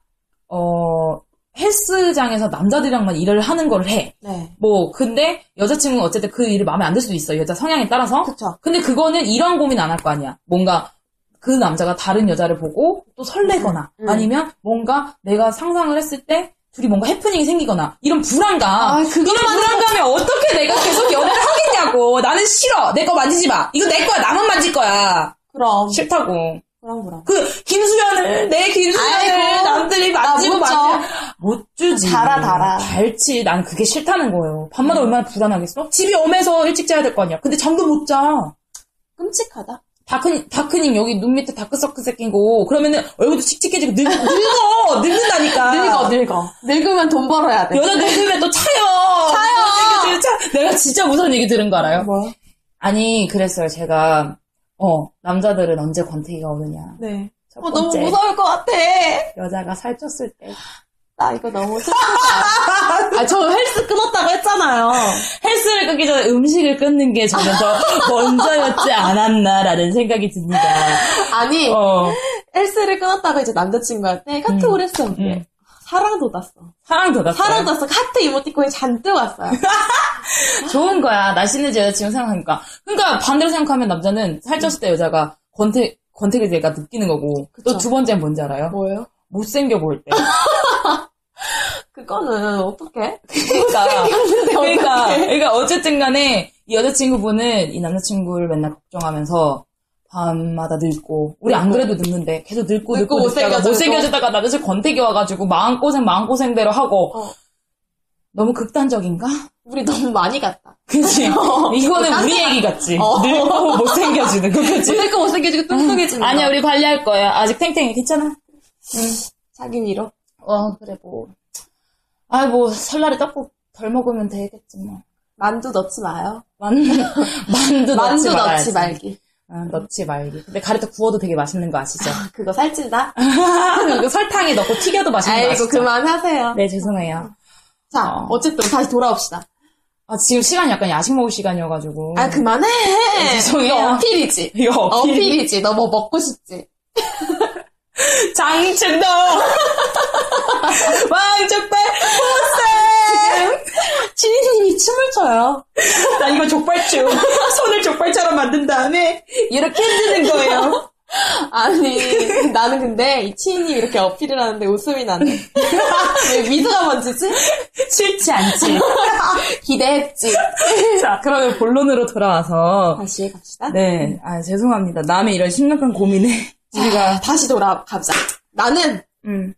어 헬스장에서 남자들이랑만 일을 하는 걸 해. 네. 뭐 근데 여자친구는 어쨌든 그 일이 마음에 안 들 수도 있어. 여자 성향에 따라서. 그쵸. 근데 그거는 이런 고민 안 할 거 아니야. 뭔가 그 남자가 다른 여자를 보고 또 설레거나 음. 아니면 뭔가 내가 상상을 했을 때 둘이 뭔가 해프닝이 생기거나 이런 불안감. 아, 이런 불안감에 어떻게 내가 계속 연애를 하겠냐고. 나는 싫어. 내 거 만지지 마. 이거 내 거야. 나만 만질 거야. 그럼. 싫다고. 그럼 그럼. 그 김수현을 내 김수현을 남들이 만지고 나못 줘. 만지 못 주지. 달아, 달아. 달지. 난 그게 싫다는 거예요. 음. 밤마다 얼마나 불안하겠어? 집이 엄해서 일찍 자야 될 거 아니야. 근데 잠도 못 자. 끔찍하다. dark, darkening 여기 눈 밑에 다크서클 생기고 그러면은 얼굴도 칙칙해지고 늙, 늙어 늙는다니까 늙어 늙어. 늙으면 돈 벌어야 돼. 여자 늙으면 또 차요 차요! 차. 내가 진짜 무서운 얘기 들은 거 알아요? 뭐? 아니 그랬어요 제가 어 남자들은 언제 권태기가 오느냐 네. 첫 어, 너무 번째. 무서울 것 같아. 여자가 살쪘을 때 나 이거 너무 슬프다. 아, 저 헬스 끊었다고 했잖아요. 헬스를 끊기 전에 음식을 끊는 게 저는 더 먼저였지 않았나라는 생각이 듭니다 아니, 어 헬스를 끊었다가 이제 남자친구한테 카톡을 했어. 음. 사랑 돋았어. 사랑 돋았어요 사랑 돋았어. 하트 이모티콘이 잔뜩 왔어요. 좋은 거야. 날씬해지 여자친구 생각하니까. 그러니까 반대로 생각하면 남자는 살쪘을 때 여자가 권태, 권태기 내가 느끼는 거고. 또 두 번째는 뭔지 알아요? 뭐예요? 못생겨 보일 때. 그거는 어떡해? 그러니까. 그러니까. 그러니까 어쨌든 간에 이 여자친구분은 이 남자친구를 맨날 걱정하면서 밤마다 늙고 우리 안 그래도 늙는데 계속 늙고 늙고, 늙고 늙다가 못생겨지고. 못생겨지다가 남자친구 권태기 와가지고 마음고생 마음고생대로 하고 어. 너무 극단적인가? 우리 너무 많이 갔다. 그치? 어. 이거는 딴 우리. 얘기 같지. 어. 늙고 못생겨지는 거, 그치? 늙고 못생겨지고 뚱뚱해지는 아니야, 거. 우리 관리할 거야. 아직 탱탱해. 괜찮아. 자기 위로. 어, 그래, 뭐. 아, 뭐, 설날에 떡국 덜 먹으면 되겠지, 뭐. 만두 넣지 마요. 만, 만두 넣지 만두. 넣지 말기. 아, 넣지 말기. 근데 가래떡 구워도 되게 맛있는 거 아시죠? 그거 살찐다? 그리고 설탕에 넣고 튀겨도 맛있는 거 아이고, 아시죠? 그만하세요. 네, 죄송해요. 자, 어. 어쨌든 다시 돌아옵시다. 아, 지금 시간이 약간 야식 먹을 시간이어가지고. 아, 그만해! 네, 죄송해요. 이거 어필이지. 이거 어필. 어필이지. 너 뭐 먹고 싶지. 장춘도! 왕족발 보쌈! 치리님이 춤을 춰요. 나 이거 족발춤. 손을 족발처럼 만든 다음에 이렇게 흔드는 거예요. 아니, 나는 근데 이 치리님이 이렇게 어필을 하는데 웃음이 나네. 왜 미소가 번지지? 싫지 않지. 기대했지. 자, 그러면 본론으로 돌아와서. 다시 갑시다. 네, 아, 죄송합니다. 남의 이런 심각한 고민에 우리가. 다시 돌아가자. 나는 음,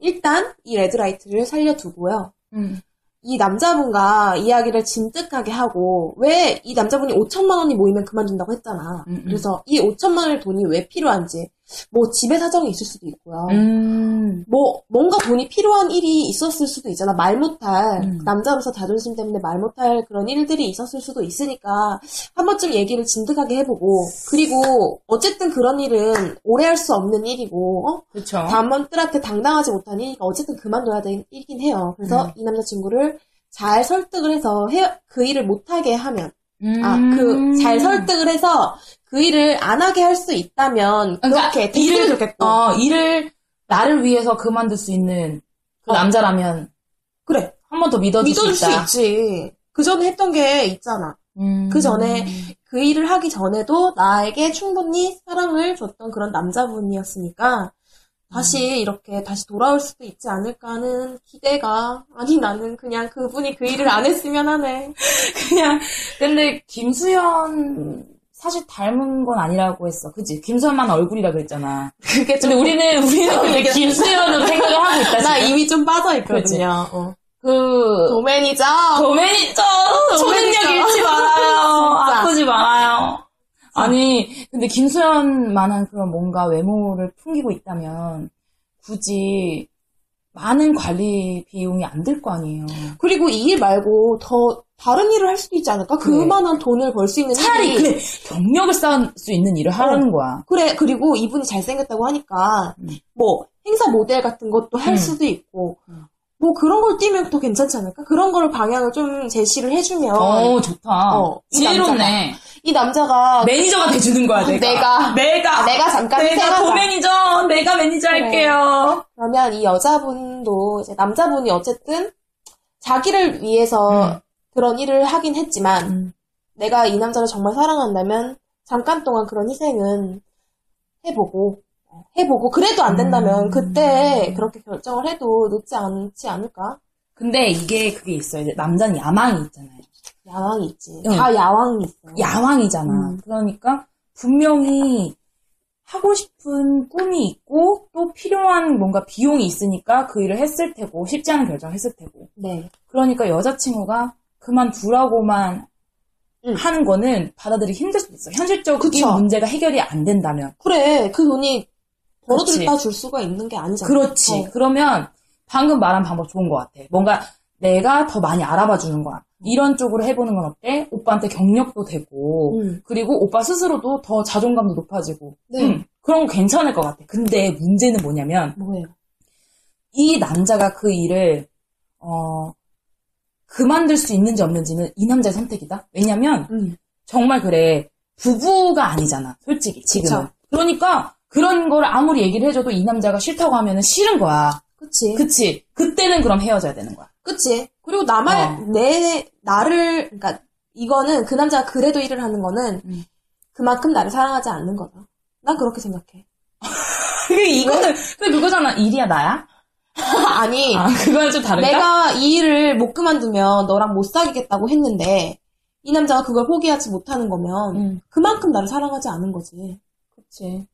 일단 이 red light를 살려두고요. 음. 이 남자분과 이야기를 진득하게 하고 왜 이 남자분이 5천만 원이 모이면 그만둔다고 했잖아. 음, 음. 그래서 이 5천만 원의 돈이 왜 필요한지 뭐 집에 사정이 있을 수도 있고요. 음, 뭐 뭔가 돈이 필요한 일이 있었을 수도 있잖아. 말 못할 음. 남자로서 자존심 때문에 말 못할 그런 일들이 있었을 수도 있으니까 한 번쯤 얘기를 진득하게 해보고 그리고 어쨌든 그런 일은 오래 할 수 없는 일이고 어? 그쵸. 남들한테 당당하지 못한 일이니까 어쨌든 그만둬야 되는 일이긴 해요. 그래서 음. 이 남자친구를 잘 설득을 해서 해- 그 일을 못하게 하면 음. 아 그 잘 설득을 해서 그 일을 안 하게 할 수 있다면 그렇게 됐으면 일을, 좋겠고 어, 일을 나를 위해서 그만둘 수 있는 그 어. 남자라면 그래. 한 번 더 믿어줄 믿어줄 수수 있다. 있지. 그 전에 했던 게 있잖아. 음. 그 전에 그 일을 하기 전에도 나에게 충분히 사랑을 줬던 그런 남자분이었으니까 다시 이렇게 다시 돌아올 수도 있지 않을까 하는 기대가 아니 나는 그냥 그분이 그 일을 안 했으면 하네. 그냥 근데 김수현 사실 닮은 건 아니라고 했어. 그지? 김수현만 얼굴이라 그랬잖아. 그게 근데 우리는 우리는 근데 김수현으로 생각을 하고 있다. 나. 이미 좀 빠져 있거든요. 어. 그 도매니저. 도매니저 초능력. 잃지 말아요. 아프지 말아요. 아니 근데 김수현만한 그런 뭔가 외모를 풍기고 있다면 굳이 많은 관리 비용이 안 들 거 아니에요. 그리고 이 일 말고 더 다른 일을 할 수도 있지 않을까? 그래. 그만한 돈을 벌 수 있는 차라리 일이 그래 경력을 쌓을 수 있는 일을 하라는 거야. 그래, 그리고 이분이 잘생겼다고 하니까, 음. 뭐, 행사 모델 같은 것도 할 음. 수도 있고, 뭐 그런 걸 뛰면 더 괜찮지 않을까? 그런 거를 방향을 좀 제시를 해주면. 어 좋다. 어, 이 지혜롭네. 이 남자가. 매니저가 돼주는 거야 내가. 내가. 내가 내가 잠깐 내가 도매니저 내가 매니저 그래. 할게요. 그러면 이 여자분도, 이제 남자분이 어쨌든, 자기를 위해서 음. 그런 일을 하긴 했지만, 내가 이 남자를 정말 사랑한다면, 잠깐 동안 그런 희생은 해보고, 어, 해보고, 그래도 안 된다면, 음. 그때 그렇게 결정을 해도 늦지 않지 않을까? 근데 이게 그게 있어요. 이제 남자는 야망이 있잖아요. 야망이 있지. 응. 다 야망이 있어. 야망이잖아. 음. 그러니까 분명히 하고 싶은 꿈이 있고 또 필요한 뭔가 비용이 있으니까 그 일을 했을 테고 쉽지 않은 결정을 했을 테고. 네. 그러니까 여자친구가 그만두라고만 하는 거는 받아들이기 힘들 수도 있어. 현실적인 그쵸. 문제가 해결이 안 된다면. 그래, 그 돈이. 벌어들다 줄 수가 있는 게 아니잖아. 그렇지. 어. 그러면 방금 말한 방법 좋은 것 같아. 뭔가 내가 더 많이 알아봐 주는 거야. 이런 쪽으로 해보는 건 어때? 오빠한테 경력도 되고, 음. 그리고 오빠 스스로도 더 자존감도 높아지고, 네. 음, 그런 거 괜찮을 것 같아. 근데 문제는 뭐냐면, 뭐예요? 이 남자가 그 일을, 어, 그만둘 수 있는지 없는지는 이 남자의 선택이다? 왜냐면, 음. 정말 그래. 부부가 아니잖아. 솔직히, 지금은. 그쵸. 그러니까, 그런 걸 아무리 얘기를 해줘도 이 남자가 싫다고 하면은 싫은 거야. 그치. 그치. 그때는 그럼 헤어져야 되는 거야. 그치. 그리고 나말, 어. 내, 나를, 그니까, 이거는 그 남자가 그래도 일을 하는 거는 음. 그만큼 나를 사랑하지 않는 거다. 난 그렇게 생각해. 이거는, 그 그거잖아. 일이야, 나야? 아니, 아, 그건 좀 다른가? 내가 이 일을 못 그만두면 너랑 못 사귀겠다고 했는데, 이 남자가 그걸 포기하지 못하는 거면, 음. 그만큼 나를 사랑하지 않은 거지. 그치.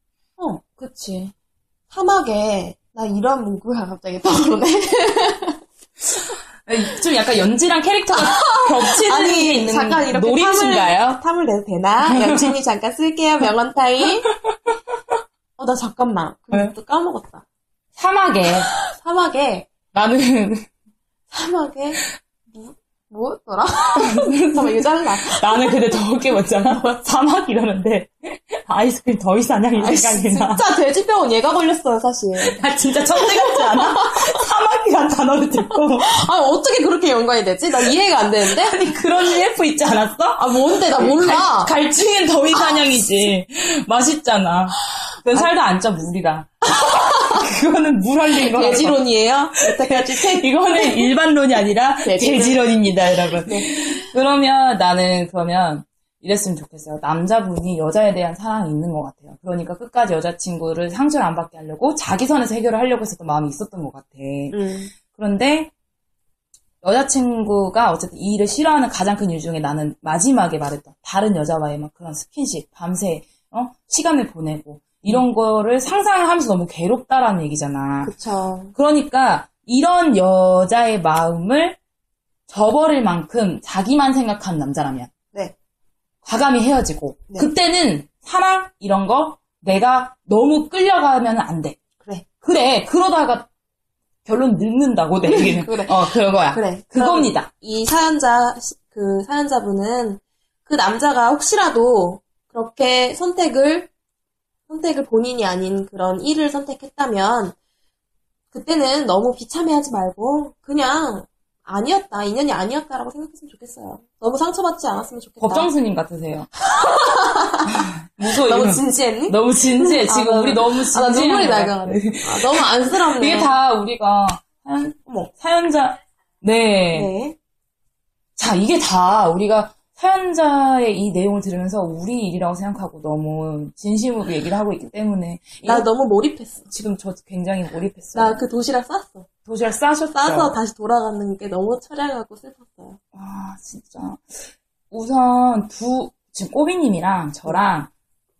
어. 그치. 사막에, 나 이런 문구가 갑자기 떠오르네. 좀 약간 연지랑 캐릭터가 겹치는 게 있는 잠깐 이렇게 노림수인가요? 탐을, 탐을 내도 되나? 연진이 잠깐 쓸게요, 명언 타임. 어, 나 잠깐만. 네. 또 까먹었다. 사막에. 사막에, 나는, 사막에, 뭐, 뭐였더라? 잠깐만, 이거 잘라. 나는 근데 더 웃게 봤잖아. 사막 이러는데, 아이스크림 더위 사냥이 아이, 생각이 나. 진짜 돼지병원 얘가 걸렸어요, 사실. 아, 진짜 천재 같지 않아? 사막이란 단어를 듣고. 아 어떻게 그렇게 연관이 되지? 나 이해가 안 되는데? 아니, 그런 EF 있지 않았어? 아, 뭔데? 나 몰라. 갈, 갈증엔 더위 사냥이지. 맛있잖아. 그건 살다 안 쪄, 물이랑. 그거는 물 흘린 거. 돼지론이에요? 여태까지 이거는 일반론이 아니라 돼지론. 돼지론입니다, 여러분. 네. 그러면 나는 그러면 이랬으면 좋겠어요. 남자분이 여자에 대한 사랑이 있는 것 같아요. 그러니까 끝까지 여자친구를 상처를 안 받게 하려고 자기 선에서 해결을 하려고 했었던 마음이 있었던 것 같아. 음. 그런데 여자친구가 어쨌든 이 일을 싫어하는 가장 큰 이유 중에 나는 마지막에 말했던 다른 여자와의 막 그런 스킨십, 밤새 어? 시간을 보내고 이런 거를 상상하면서 너무 괴롭다라는 얘기잖아. 그쵸. 그러니까 이런 여자의 마음을 저버릴 만큼 자기만 생각하는 남자라면 네. 과감히 헤어지고 네. 그때는 사랑 이런 거 내가 너무 끌려가면 안 돼. 그래. 그래. 그러다가 결론 늙는다고 내 얘기는. 그래. 어 그거야. 그래. 그겁니다. 이 사연자, 그 사연자분은 그 남자가 혹시라도 그렇게 선택을, 선택을 본인이 아닌 그런 일을 선택했다면, 그때는 너무 비참해하지 말고, 그냥 아니었다, 인연이 아니었다라고 생각했으면 좋겠어요. 너무 상처받지 않았으면 좋겠다. 법정 스님 같으세요. 무서워. 너무. 진지했니? 너무 진지해. 지금 아, 우리 나- 너무 아, 진지해. 나 눈물이 같아. 아, 너무 안쓰럽네. 이게 다 우리가 사연, 어머. 사연자 네. 자, 이게 다 우리가 사연자의 이 내용을 들으면서 우리 일이라고 생각하고 너무 진심으로 얘기를 하고 있기 때문에 나 너무 몰입했어. 지금 저 굉장히 몰입했어요. 나그 도시락 쌌어. 도시락 싸셨죠? 싸서 다시 돌아가는 게 너무 처량하고 슬펐어요. 아, 진짜. 우선 두, 지금 꼬비님이랑 저랑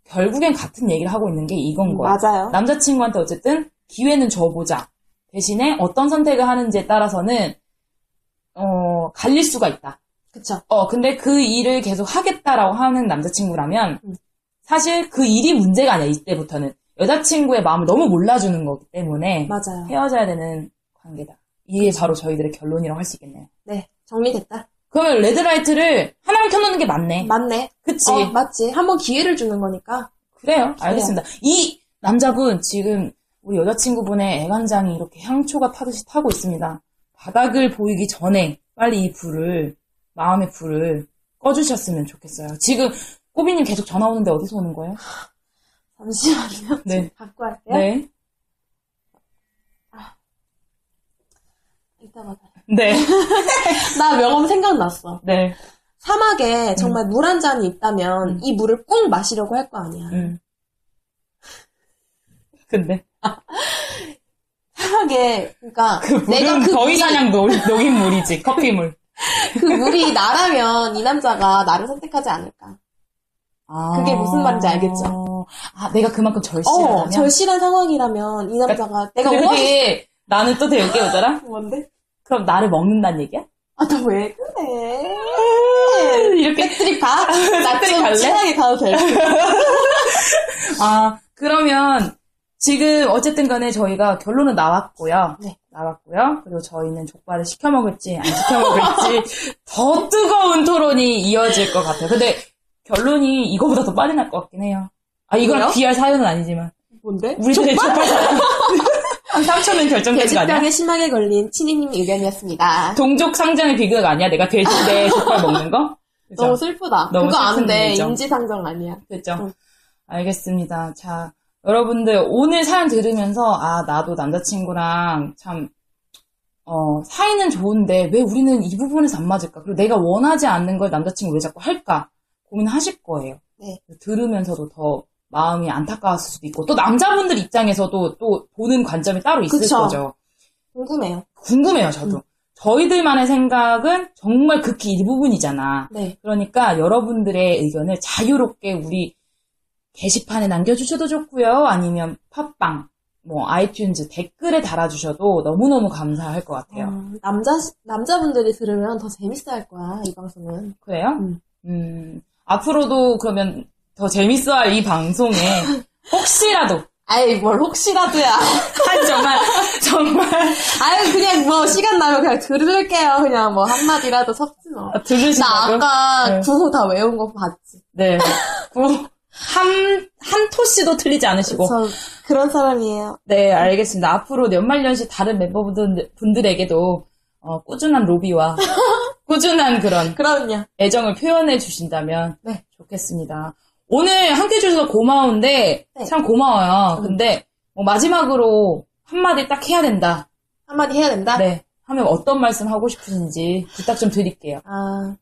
결국엔 같은 얘기를 하고 있는 게 이건 거야. 맞아요. 남자친구한테 어쨌든 기회는 줘보자. 대신에 어떤 선택을 하는지에 따라서는, 어, 갈릴 수가 있다. 그쵸. 어, 근데 그 일을 계속 하겠다라고 하는 남자친구라면, 사실 그 일이 문제가 아니야, 이때부터는. 여자친구의 마음을 너무 몰라주는 거기 때문에, 맞아요. 헤어져야 되는 관계다. 이게 바로 저희들의 결론이라고 할 수 있겠네요. 네, 정리됐다. 그러면 레드라이트를 하나만 켜놓는 게 맞네. 맞네. 그치? 어, 맞지. 한번 기회를 주는 거니까. 그래요. 알겠습니다. 이 남자분 지금 우리 여자친구분의 애간장이 이렇게 향초가 타듯이 타고 있습니다. 바닥을 보이기 전에 빨리 이 불을 마음의 불을 꺼주셨으면 좋겠어요. 지금 꼬비님 계속 전화 오는데 어디서 오는 거예요? 잠시만요. 네. 바꿔 할게요. 네. 이따 받아요. 네. 나 명언 생각났어. 네. 사막에 정말 물한 잔이 있다면 이 물을 꼭 마시려고 할 거 아니야. 음. 근데 사막에 그러니까 그 물은 내가 그 더위 사냥 녹, 녹인 물이지. 커피물. 그 물이 나라면 이 남자가 나를 선택하지 않을까. 그게 무슨 말인지 알겠죠? 아, 내가 그만큼 절실하다면? 어, 절실한 상황이라면 이 남자가 내가 근데 오아시 그게 나는 또 되게 웃겨보더라? 뭔데? 그럼 나를 먹는다는 얘기야? 아, 너 왜 그래? 이렇게 백트립 가? 나 백트립 좀 갈래? 친하게 가도 돼. 아, 그러면 지금 어쨌든 간에 저희가 결론은 나왔고요. 네. 나왔고요. 그리고 저희는 족발을 시켜 먹을지 안 시켜 먹을지 더 뜨거운 토론이 이어질 것 같아요. 근데 결론이 이거보다 더 빨리 날것 같긴 해요. 아, 이건? 비할 사연은 아니지만. 뭔데? 우리들의 족발? 족발 사연. 한 3초면 결정된 거 아니야? 심하게 걸린 친이님 의견이었습니다. 동족 상장의 비교가 아니야? 내가 돼지 대 족발 먹는 거? 그죠? 너무 슬프다. 너무 그거 안 슬픈 돼. 일이죠. 인지상정 아니야. 그죠? 알겠습니다. 자, 여러분들 오늘 사연 들으면서 아 나도 남자친구랑 참 어, 사이는 좋은데 왜 우리는 이 부분에서 안 맞을까? 그리고 내가 원하지 않는 걸 남자친구 왜 자꾸 할까? 고민하실 거예요. 네. 들으면서도 더 마음이 안타까웠을 수도 있고 또 남자분들 입장에서도 또 보는 관점이 따로 있을 그쵸. 거죠. 궁금해요. 궁금해요, 저도. 저희들만의 생각은 정말 극히 일부분이잖아. 네. 그러니까 여러분들의 의견을 자유롭게 우리 게시판에 남겨주셔도 좋고요. 아니면 팟빵, 뭐 아이튠즈 댓글에 달아주셔도 너무너무 감사할 것 같아요. 음, 남자, 남자분들이 들으면 더 재밌어 할 거야, 이 방송은. 그래요? 음, 앞으로도 그러면 더 재밌어할 이 방송에 혹시라도 아이, 뭘 혹시라도야. 아니 정말 정말 아유, 그냥 뭐, 시간 나면 그냥 들을게요. 그냥 뭐, 한마디라도 섞지 뭐. 아, 들으신다고요? 나 아까 네. 구호 다 외운 거 봤지. 네. 한, 한 토씨도 틀리지 않으시고. 저 그런 사람이에요. 네, 알겠습니다. 앞으로 연말연시 다른 멤버분들, 분들에게도, 어, 꾸준한 로비와, 꾸준한 그런, 그럼요. 애정을 표현해 주신다면, 네. 좋겠습니다. 오늘 함께 해주셔서 고마운데, 네. 참 고마워요. 근데, 뭐 마지막으로 한마디 딱 해야 된다. 한마디 해야 된다? 네. 하면 어떤 말씀 하고 싶으신지 부탁 좀 드릴게요. 아,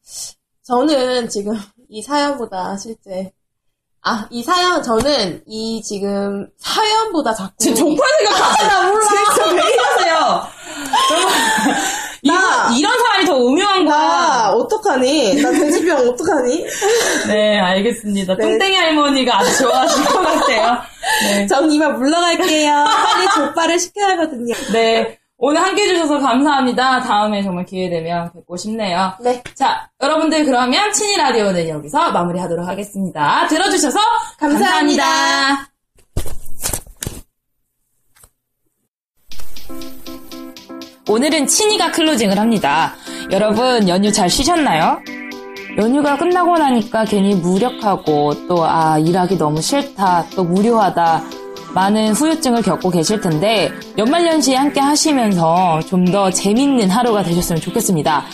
저는 지금 이 사연보다 실제, 아, 이 사연, 저는 이 지금 사연보다 자꾸. 지금 족발 생각하지? 아, 나 몰라. 진짜 왜 이러세요? 나, 이런 사람이 더 음흉한 거야. 나, 어떡하니? 나 돼지병 어떡하니? 네, 알겠습니다. 네. 똥땡이 할머니가 아주 좋아하실 것 같아요. 네. 전 이만 물러갈게요. 빨리 족발을 시켜야 하거든요. 네. 오늘 함께 해주셔서 감사합니다. 다음에 정말 기회 되면 뵙고 싶네요. 네. 자, 여러분들 그러면 친이 라디오는 여기서 마무리하도록 하겠습니다. 들어주셔서 감사합니다. 감사합니다. 오늘은 친이가 클로징을 합니다. 여러분 연휴 잘 쉬셨나요? 연휴가 끝나고 나니까 괜히 무력하고 또 아 일하기 너무 싫다 또 무료하다 많은 후유증을 겪고 계실 텐데 연말연시에 함께 하시면서 좀 더 재밌는 하루가 되셨으면 좋겠습니다.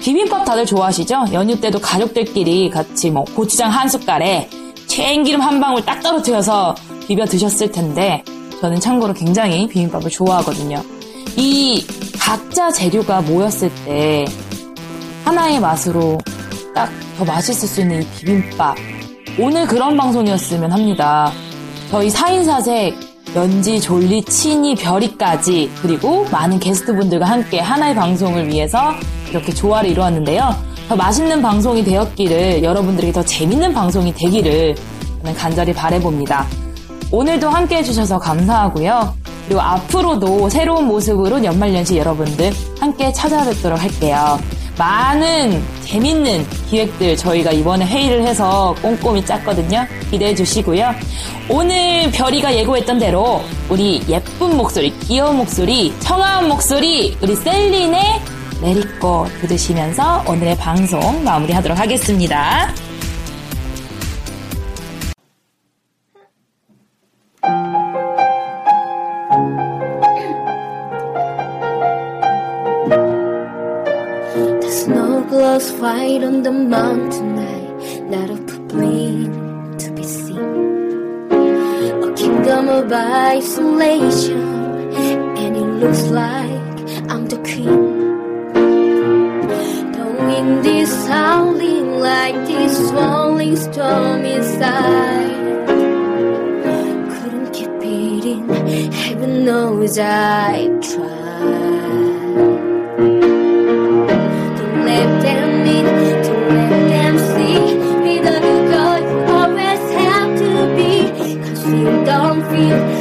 비빔밥 다들 좋아하시죠? 연휴 때도 가족들끼리 같이 뭐 고추장 한 숟갈에 참기름 한 방울 딱 떨어뜨려서 비벼 드셨을 텐데 저는 참고로 굉장히 비빔밥을 좋아하거든요. 이 각자 재료가 모였을 때 하나의 맛으로 딱 더 맛있을 수 있는 이 비빔밥. 오늘 그런 방송이었으면 합니다. 저희 4인 사색 연지, 졸리, 친이, 별이까지 그리고 많은 게스트분들과 함께 하나의 방송을 위해서 이렇게 조화를 이루었는데요. 더 맛있는 방송이 되었기를 여러분들에게 더 재밌는 방송이 되기를 간절히 바래봅니다. 오늘도 함께 해주셔서 감사하고요. 그리고 앞으로도 새로운 모습으로 연말연시 여러분들 함께 찾아뵙도록 할게요. 많은 재밌는 기획들 저희가 이번에 회의를 해서 꼼꼼히 짰거든요. 기대해 주시고요. 오늘 별이가 예고했던 대로 우리 예쁜 목소리, 귀여운 목소리, 청아한 목소리, 우리 셀린의 메리꼬 들으시면서 오늘의 방송 마무리하도록 하겠습니다. Glows white on the mountain tonight, not a footprint to be seen. A kingdom of isolation, and it looks like I'm the queen. The wind is howling like this swirling storm inside. Couldn't keep it in, heaven knows I tried. real